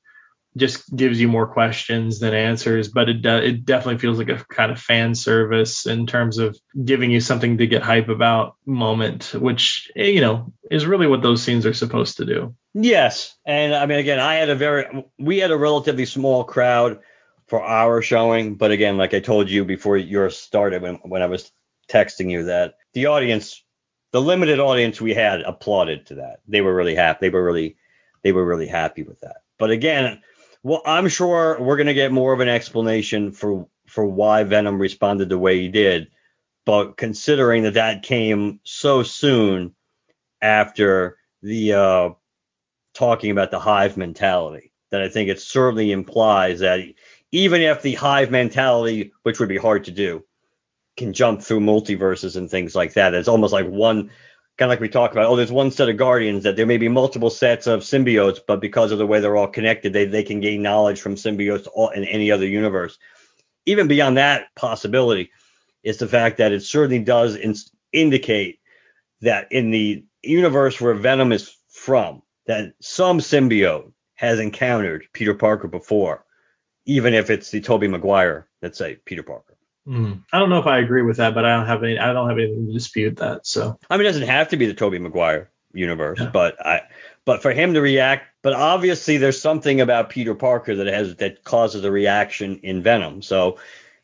just gives you more questions than answers, but it de- it definitely feels like a kind of fan service in terms of giving you something to get hype about moment, which eh, you know is really what those scenes are supposed to do. Yes, and I mean again, I had a very we had a relatively small crowd for our showing, but again, like I told you before yours started when when I was texting you that the audience, the limited audience we had applauded to that. They were really happy. They were really they were really happy with that. But again, well, I'm sure we're gonna get more of an explanation for for why Venom responded the way he did. But considering that that came so soon after the uh, talking about the hive mentality, that I think it certainly implies that even if the hive mentality, which would be hard to do, can jump through multiverses and things like that, it's almost like one kind of like we talk about, oh, there's one set of guardians that there may be multiple sets of symbiotes, but because of the way they're all connected, they, they can gain knowledge from symbiotes all, in any other universe. Even beyond that possibility is the fact that it certainly does in, indicate that in the universe where Venom is from, that some symbiote has encountered Peter Parker before, even if it's the Tobey Maguire, let's say Peter Parker. Mm. I don't know if I agree with that, but I don't have any. I don't have anything to dispute that. So I mean, it doesn't have to be the Tobey Maguire universe, yeah. but I, but for him to react, but obviously there's something about Peter Parker that has that causes a reaction in Venom. So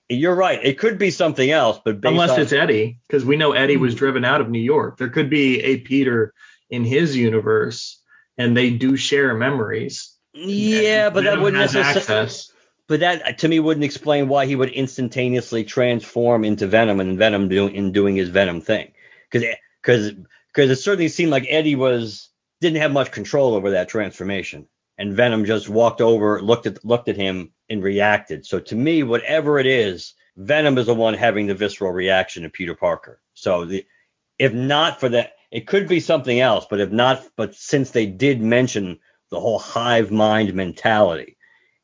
you're right. It could be something else, but unless on, it's Eddie, because we know Eddie was driven out of New York. There could be a Peter in his universe, and they do share memories. Yeah, but that wouldn't necessarily but that uh, to me wouldn't explain why he would instantaneously transform into Venom and Venom doing in doing his Venom thing. Because because eh, because it certainly seemed like Eddie was didn't have much control over that transformation, and Venom just walked over, looked at looked at him, and reacted. So to me, whatever it is, Venom is the one having the visceral reaction to Peter Parker. So the if not for that, it could be something else. But if not, but since they did mention the whole hive mind mentality,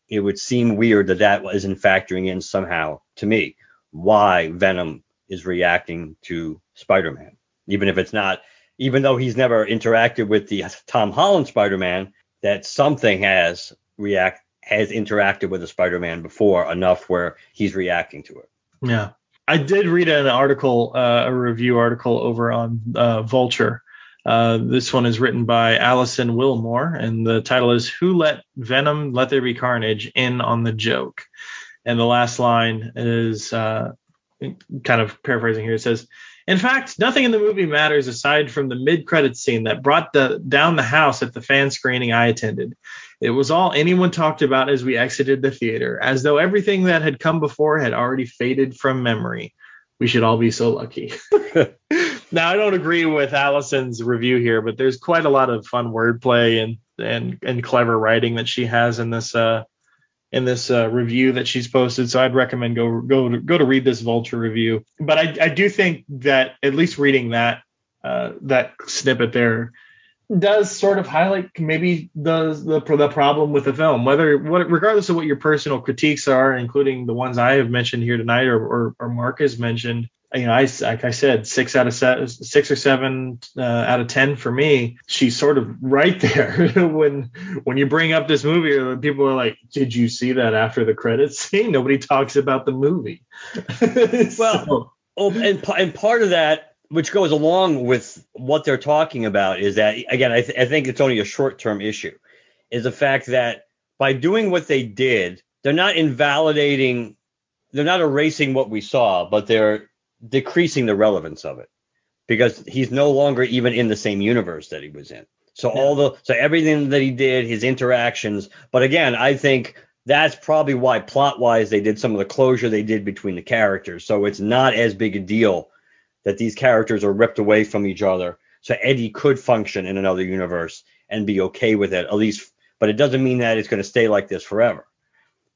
it would seem weird that that isn't factoring in somehow to me why Venom is reacting to Spider-Man, even if it's not, even though he's never interacted with the Tom Holland Spider-Man, that something has react has interacted with a Spider-Man before enough where he's reacting to it. Yeah. I did read an article, uh, a review article over on uh, Vulture uh, this one is written by Alison Willmore, and the title is Who Let Venom Let There Be Carnage In on the Joke? And the last line is uh, kind of paraphrasing here. It says, In fact, nothing in the movie matters aside from the mid credits scene that brought the, down the house at the fan screening I attended. It was all anyone talked about as we exited the theater, as though everything that had come before had already faded from memory. We should all be so lucky. now I don't agree with Alison's review here, but there's quite a lot of fun wordplay and and and clever writing that she has in this uh in this uh, review that she's posted. So I'd recommend go go to, go to read this Vulture review. But I I do think that at least reading that uh, that snippet there does sort of highlight maybe the, the the problem with the film, whether what regardless of what your personal critiques are, including the ones I have mentioned here tonight or or, or Mark has mentioned you know, I like I said, six out of seven, six or seven uh, out of ten for me. She's sort of right there when when you bring up this movie. People are like, "Did you see that after the credits scene?" Nobody talks about the movie. well, oh, and and part of that, which goes along with what they're talking about, is that again, I, th- I think it's only a short term issue, is the fact that by doing what they did, they're not invalidating they're not erasing what we saw, but they're decreasing the relevance of it because he's no longer even in the same universe that he was in. So yeah. all the so everything that he did, his interactions, but again, I think that's probably why plot wise they did some of the closure they did between the characters. So it's not as big a deal that these characters are ripped away from each other. So Eddie could function in another universe and be okay with it, at least. But it doesn't mean that it's going to stay like this forever.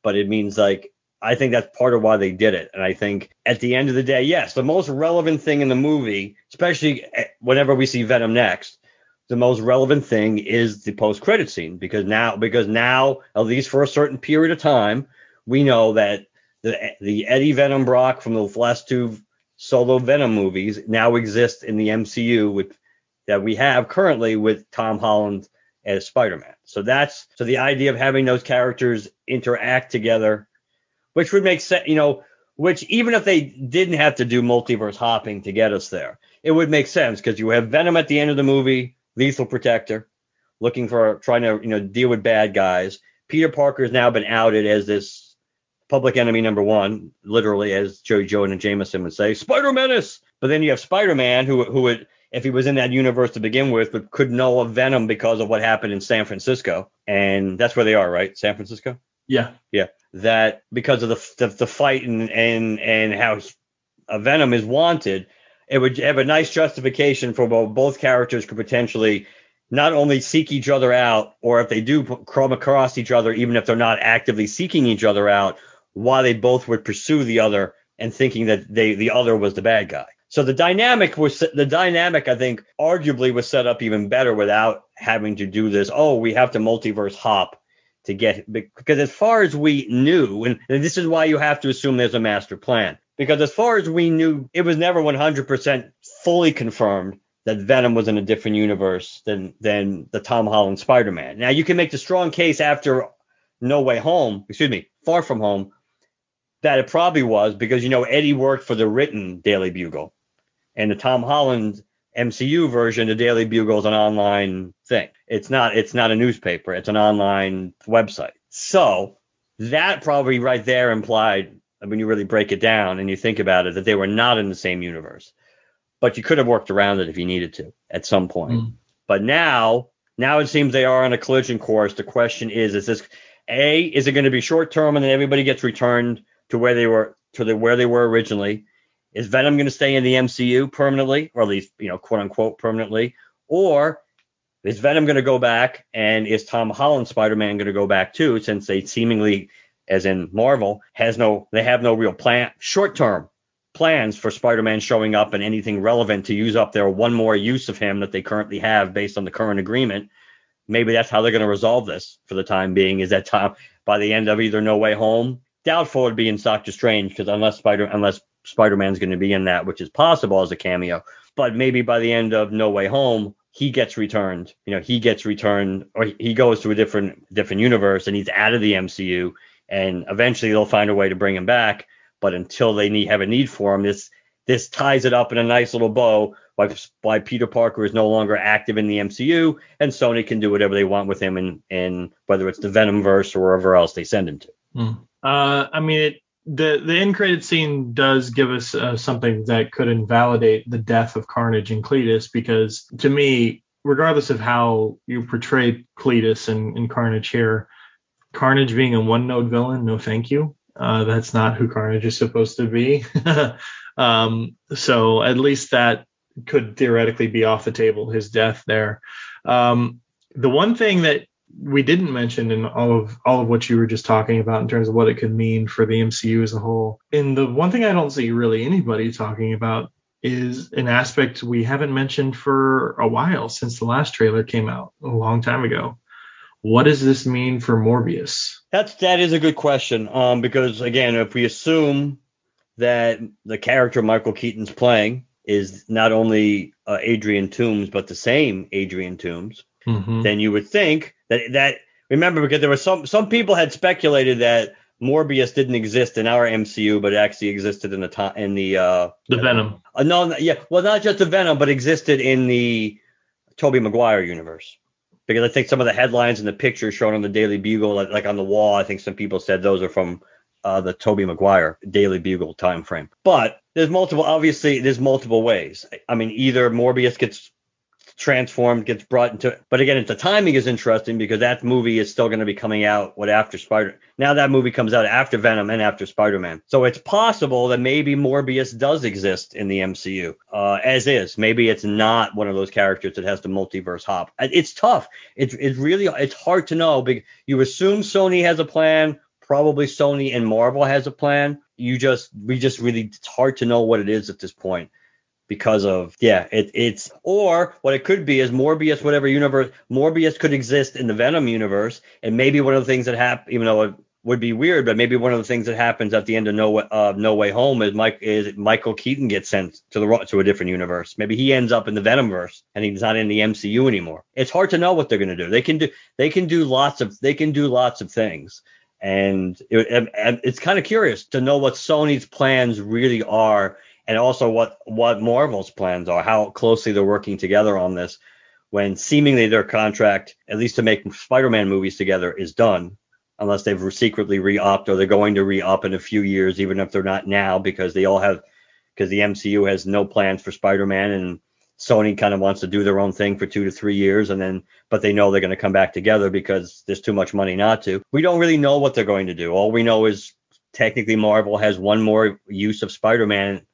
But it means like I think that's part of why they did it. And I think at the end of the day, yes, the most relevant thing in the movie, especially eh, whenever we see Venom next, the most relevant thing is the post credit scene because now because now at least for a certain period of time, we know that the the Eddie Venom Brock from the last two solo Venom movies now exists in the MCU with that we have currently with Tom Holland as Spider-Man. So that's so the idea of having those characters interact together, which would make sense, you know, which even if they didn't have to do multiverse hopping to get us there, it would make sense because you have Venom at the end of the movie, Lethal Protector, looking for trying to you know deal with bad guys. Peter Parker has now been outed as this public enemy number one, literally as Joey Joe and Jameson would say, Spider Menace. But then you have Spider Man who who would if he was in that universe to begin with, but could know of Venom because of what happened in San Francisco, and that's where they are, right? San Francisco. Yeah. Yeah. That because of the the, the fight and and and how a uh, Venom is wanted, it would have a nice justification for both, both characters could potentially not only seek each other out, or if they do come across each other, even if they're not actively seeking each other out, why they both would pursue the other and thinking that they the other was the bad guy. So the dynamic was the dynamic I think arguably was set up even better without having to do this. Oh, we have to multiverse hop to get because as far as we knew, and, this is why you have to assume there's a master plan. Because as far as we knew, it was never 100% fully confirmed that Venom was in a different universe than than the Tom Holland Spider-Man. Now you can make the strong case after No Way Home, excuse me, Far From Home, that it probably was because you know Eddie worked for the written Daily Bugle and the Tom Holland MCU version, the Daily Bugle is an online thing. It's not it's not a newspaper. It's an online website. So that probably right there implied when you really break it down and you think about it that they were not in the same universe. But you could have worked around it if you needed to at some point. Mm. But now now it seems they are on a collision course. The question is, is this a is it going to be short term and then everybody gets returned to where they were to the where they were originally? Is Venom going to stay in the MCU permanently, or at least, you know, quote unquote permanently? Or is Venom going to go back and is Tom Holland Spider-Man going to go back too, since they seemingly, as in Marvel, has no, they have no real plan, short-term plans for Spider-Man showing up and anything relevant to use up their one more use of him that they currently have based on the current agreement. Maybe that's how they're going to resolve this for the time being. Is that Tom by the end of either No Way Home? Doubtful would be in Doctor Strange because unless Spider, unless Spider-Man's going to be in that, which is possible as a cameo. But maybe by the end of No Way Home, he gets returned. You know, he gets returned, or he goes to a different different universe, and he's out of the MCU. And eventually, they'll find a way to bring him back. But until they need have a need for him, this this ties it up in a nice little bow. Why, why Peter Parker is no longer active in the MCU, and Sony can do whatever they want with him, and and whether it's the Venom verse or wherever else they send him to. Mm. Uh, I mean, it the the end credit scene does give us uh, something that could invalidate the death of Carnage and Cletus because to me, regardless of how you portray Cletus and, and Carnage here, Carnage being a one note villain, no thank you. Uh, that's not who Carnage is supposed to be. um, so at least that could theoretically be off the table, his death there. Um, the one thing that we didn't mention in all of all of what you were just talking about in terms of what it could mean for the MCU as a whole. And the one thing I don't see really anybody talking about is an aspect we haven't mentioned for a while since the last trailer came out a long time ago. What does this mean for Morbius? That's that is a good question. Um, because again, if we assume that the character Michael Keaton's playing is not only uh, Adrian Toomes but the same Adrian Toomes, mm-hmm. then you would think that that remember because there were some some people had speculated that Morbius didn't exist in our MCU, but actually existed in the time in the uh the Venom. Uh, no, yeah, well not just the Venom, but existed in the Tobey Maguire universe. Because I think some of the headlines and the pictures shown on the Daily Bugle, like, like on the wall, I think some people said those are from uh, the Tobey Maguire Daily Bugle time frame. But there's multiple, obviously, there's multiple ways. I mean, either Morbius gets transformed, gets brought into. But again, the timing is interesting because that movie is still going to be coming out what after Spider. Now that movie comes out after Venom and after Spider-Man, so it's possible that maybe Morbius does exist in the MCU uh, as is. Maybe it's not one of those characters that has the multiverse hop. It's tough. It's it's really it's hard to know. Because you assume Sony has a plan. Probably Sony and Marvel has a plan. You just we just really it's hard to know what it is at this point because of yeah it, it's or what it could be is morbius whatever universe morbius could exist in the venom universe and maybe one of the things that happen even though it would be weird, but maybe one of the things that happens at the end of No Way, uh, no Way Home is Mike is Michael Keaton gets sent to the to a different universe. Maybe he ends up in the Venomverse and he's not in the MCU anymore. It's hard to know what they're going to do. They can do they can do lots of they can do lots of things, and it, it, it's kind of curious to know what Sony's plans really are, and also what what Marvel's plans are, how closely they're working together on this. When seemingly their contract, at least to make Spider-Man movies together, is done unless they've secretly re-upped or they're going to re-up in a few years, even if they're not now, because they all have because the MCU has no plans for Spider-Man and Sony kind of wants to do their own thing for two to three years and then but they know they're going to come back together because there's too much money not to. We don't really know what they're going to do. All we know is technically Marvel has one more use of Spider-Man,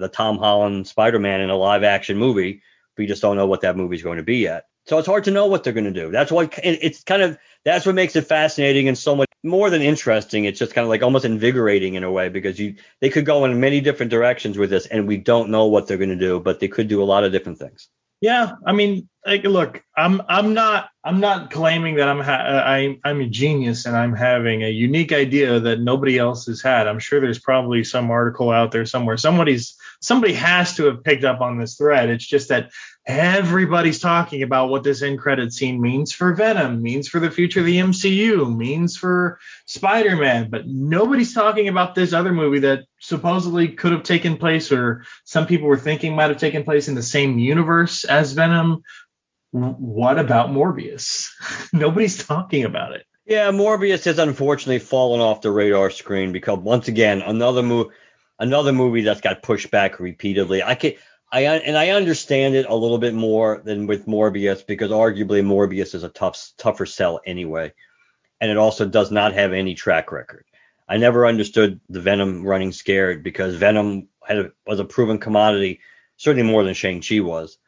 the Tom Holland Spider-Man in a live action movie. We just don't know what that movie's going to be yet. So it's hard to know what they're going to do. That's why it's kind of that's what makes it fascinating and so much more than interesting. It's just kind of like almost invigorating in a way because you they could go in many different directions with this, and we don't know what they're going to do, but they could do a lot of different things. Yeah, I mean, like, look, I'm I'm not I'm not claiming that I'm ha- I I'm a genius and I'm having a unique idea that nobody else has had. I'm sure there's probably some article out there somewhere. Somebody's somebody has to have picked up on this thread. It's just that everybody's talking about what this end credit scene means for Venom, means for the future of the MCU, means for Spider-Man, but nobody's talking about this other movie that supposedly could have taken place or some people were thinking might have taken place in the same universe as Venom. What about Morbius? nobody's talking about it. Yeah, Morbius has unfortunately fallen off the radar screen because once again another movie another movie that's got pushed back repeatedly. I can I and I understand it a little bit more than with Morbius because arguably Morbius is a tough tougher sell anyway, and it also does not have any track record. I never understood the Venom running scared because Venom had a, was a proven commodity, certainly more than Shang Chi was,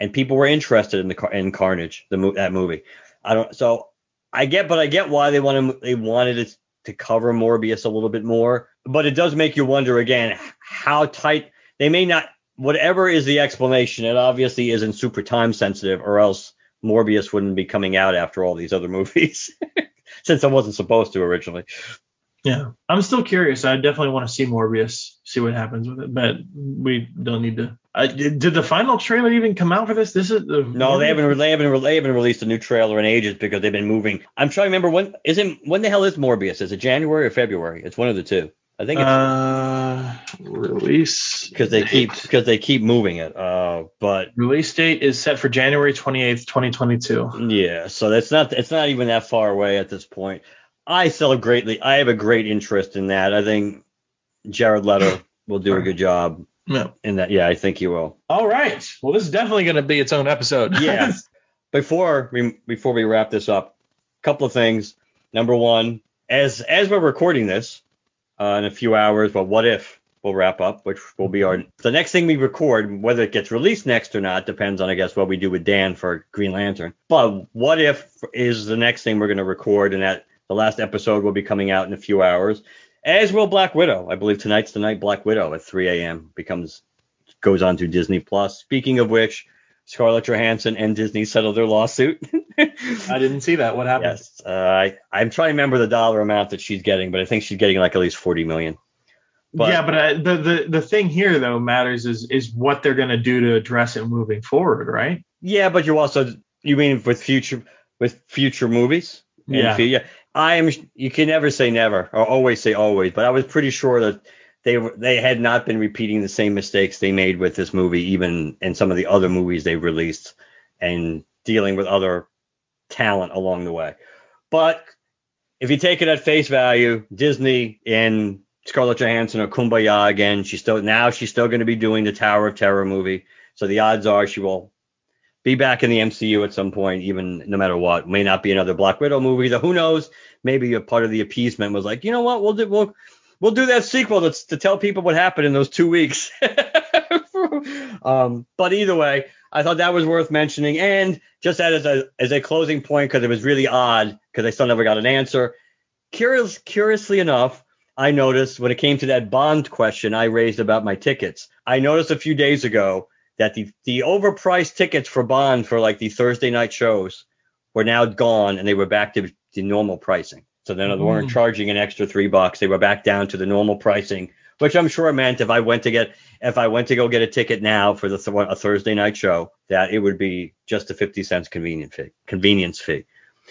and people were interested in the in Carnage, the that movie. I don't so I get, but I get why they wanted they wanted it to cover Morbius a little bit more, but it does make you wonder again how tight they may not whatever is the explanation, it obviously isn't super time sensitive, or else Morbius wouldn't be coming out after all these other movies, since I wasn't supposed to originally. Yeah, I'm still curious. I definitely want to see Morbius, see what happens with it, but we don't need to. Uh, did, did, the final trailer even come out for this? This is the no, they haven't. They haven't. They haven't released a new trailer in ages because they've been moving. I'm trying to remember when. Isn't when the hell is Morbius? Is it January or February? It's one of the two. I think it's uh, release because they keep because they keep moving it. Uh, but release date is set for January 28th, 2022. Yeah, so that's not it's not even that far away at this point. I still greatly I have a great interest in that. I think Jared Leto will do a good job yeah. in that. Yeah, I think he will. All right. Well, this is definitely going to be its own episode. yes. Before we before we wrap this up, a couple of things. Number one, as as we're recording this, uh, in a few hours. But what if we'll wrap up, which will be our the next thing we record. Whether it gets released next or not depends on, I guess, what we do with Dan for Green Lantern. But what if is the next thing we're going to record, and that the last episode will be coming out in a few hours, as will Black Widow. I believe tonight's the night Black Widow at 3 a.m. becomes goes on to Disney Plus. Speaking of which, Scarlett Johansson and Disney settled their lawsuit. I didn't see that. What happened? Yes, uh, I I'm trying to remember the dollar amount that she's getting, but I think she's getting like at least 40 million. But, yeah, but uh, the the the thing here though matters is is what they're going to do to address it moving forward, right? Yeah, but you also you mean with future with future movies? Yeah. yeah. I am. You can never say never or always say always, but I was pretty sure that they they had not been repeating the same mistakes they made with this movie, even in some of the other movies they released, and dealing with other talent along the way. But if you take it at face value, Disney and Scarlett Johansson are kumbaya again. She's still now she's still going to be doing the Tower of Terror movie, so the odds are she will be back in the MCU at some point, even no matter what. May not be another Black Widow movie. Though who knows? Maybe a part of the appeasement was like, you know what, we'll do we'll we'll do that sequel to, to tell people what happened in those two weeks. um, but either way, I thought that was worth mentioning. And just that as a as a closing point, because it was really odd, because I still never got an answer. Curious, curiously enough, I noticed when it came to that bond question I raised about my tickets. I noticed a few days ago that the the overpriced tickets for Bond for like the Thursday night shows were now gone and they were back to the normal pricing. So then they weren't mm. charging an extra three bucks. They were back down to the normal pricing, which I'm sure meant if I went to get if I went to go get a ticket now for the th- a Thursday night show, that it would be just a 50 cents convenience fee. Convenience fee.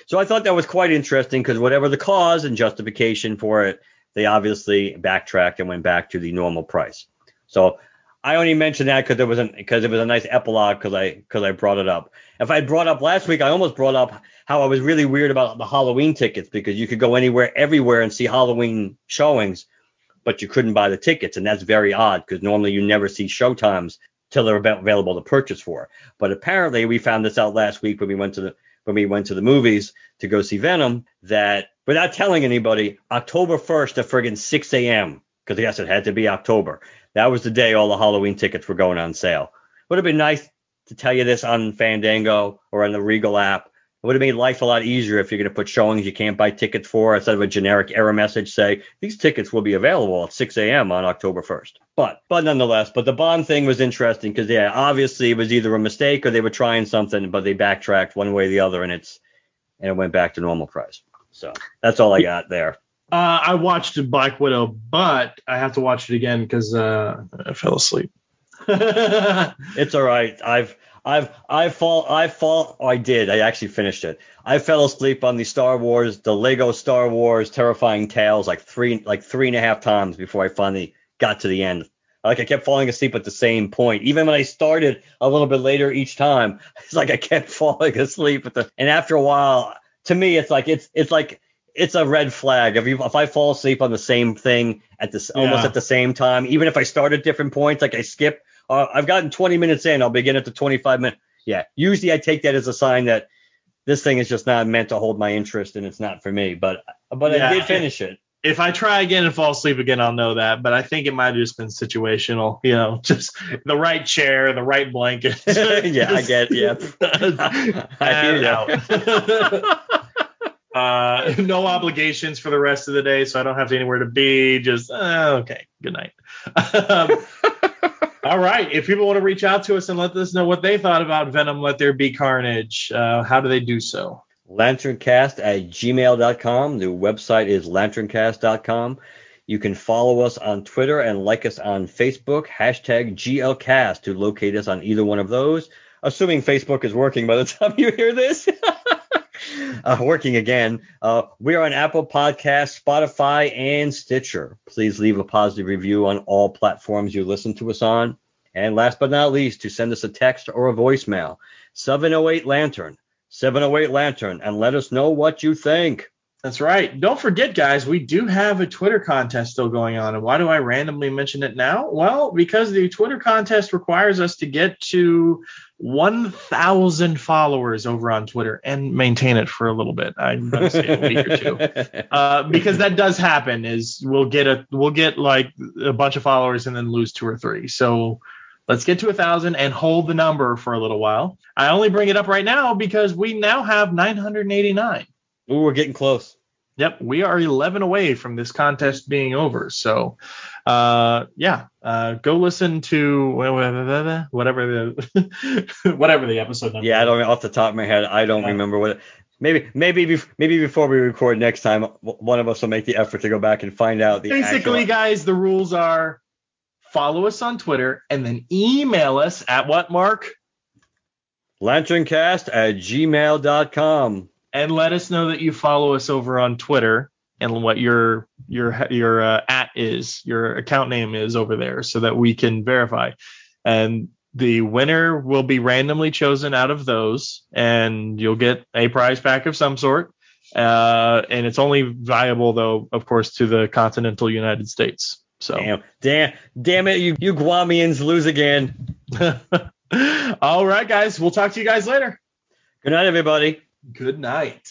So I thought that was quite interesting because whatever the cause and justification for it, they obviously backtracked and went back to the normal price. So I only mentioned that because it was because it was a nice epilogue because I because I brought it up. If I brought up last week, I almost brought up how I was really weird about the Halloween tickets because you could go anywhere, everywhere, and see Halloween showings, but you couldn't buy the tickets, and that's very odd because normally you never see showtimes till they're available to purchase for. But apparently, we found this out last week when we went to the when we went to the movies to go see Venom that without telling anybody, October 1st at friggin' 6 a.m. because yes, it had to be October. That was the day all the Halloween tickets were going on sale. Would have been nice to tell you this on Fandango or on the Regal app. It would have made life a lot easier if you're going to put showings you can't buy tickets for instead of a generic error message say these tickets will be available at 6 a.m. on October 1st. But but nonetheless, but the Bond thing was interesting because yeah, obviously it was either a mistake or they were trying something, but they backtracked one way or the other and it's and it went back to normal price. So that's all I got there. Uh, I watched Black Widow, but I have to watch it again because uh, I fell asleep. It's all right. I've I've I fall I fall oh, I did. I actually finished it. I fell asleep on the Star Wars, the Lego Star Wars Terrifying Tales like three like three and a half times before I finally got to the end. Like I kept falling asleep at the same point. Even when I started a little bit later each time, it's like I kept falling asleep at the and after a while, to me it's like it's it's like it's a red flag. If you if I fall asleep on the same thing at this almost at the same time, even if I start at different points, like I skip, uh, I've gotten 20 minutes in, I'll begin at the 25 minute. Yeah, usually I take that as a sign that this thing is just not meant to hold my interest and it's not for me. But but Yeah. I did finish it. if I try again and fall asleep again, I'll know that. But I think it might have just been situational. You know, just the right chair, the right blanket. yeah, I get. Yeah, I hear you. Uh, no obligations for the rest of the day, so I don't have anywhere to be. Just uh, okay. Good night. Um, all right. If people want to reach out to us and let us know what they thought about Venom, Let There Be Carnage, uh, how do they do so? lanterncast at gmail.com. The website is lanterncast.com. You can follow us on Twitter and like us on Facebook, hashtag GLCast to locate us on either one of those, assuming Facebook is working by the time you hear this. uh, working again. Uh, we are on Apple Podcasts, Spotify, and Stitcher. Please leave a positive review on all platforms you listen to us on. And last but not least, to send us a text or a voicemail, 708 Lantern. 708 Lantern and let us know what you think. That's right. Don't forget, guys, we do have a Twitter contest still going on. And why do I randomly mention it now? Well, because the Twitter contest requires us to get to 1,000 followers over on Twitter and maintain it for a little bit. I'm going to say a week or two. Uh, because that does happen. Is we'll get a we'll get like a bunch of followers and then lose two or three. So let's get to a thousand and hold the number for a little while. I only bring it up right now because we now have 989. Ooh, we're getting close. Yep, we are 11 away from this contest being over. So, uh, yeah, uh, go listen to whatever the whatever the episode number. Yeah, I don't off the top of my head. I don't Yeah. remember what. It, maybe maybe maybe before we record next time, one of us will make the effort to go back and find out the Basically, actual. guys, the rules are follow us on Twitter and then email us at what Mark Lanterncast at gmail.com. and let us know that you follow us over on Twitter and what your your your uh, at is, your account name is over there, so that we can verify. And the winner will be randomly chosen out of those, and you'll get a prize pack of some sort. Uh, and it's only viable though, of course, to the continental United States. So, Damn, damn, damn it! You you Guamians lose again. all right, guys, we'll talk to you guys later. Good night, everybody. Good night.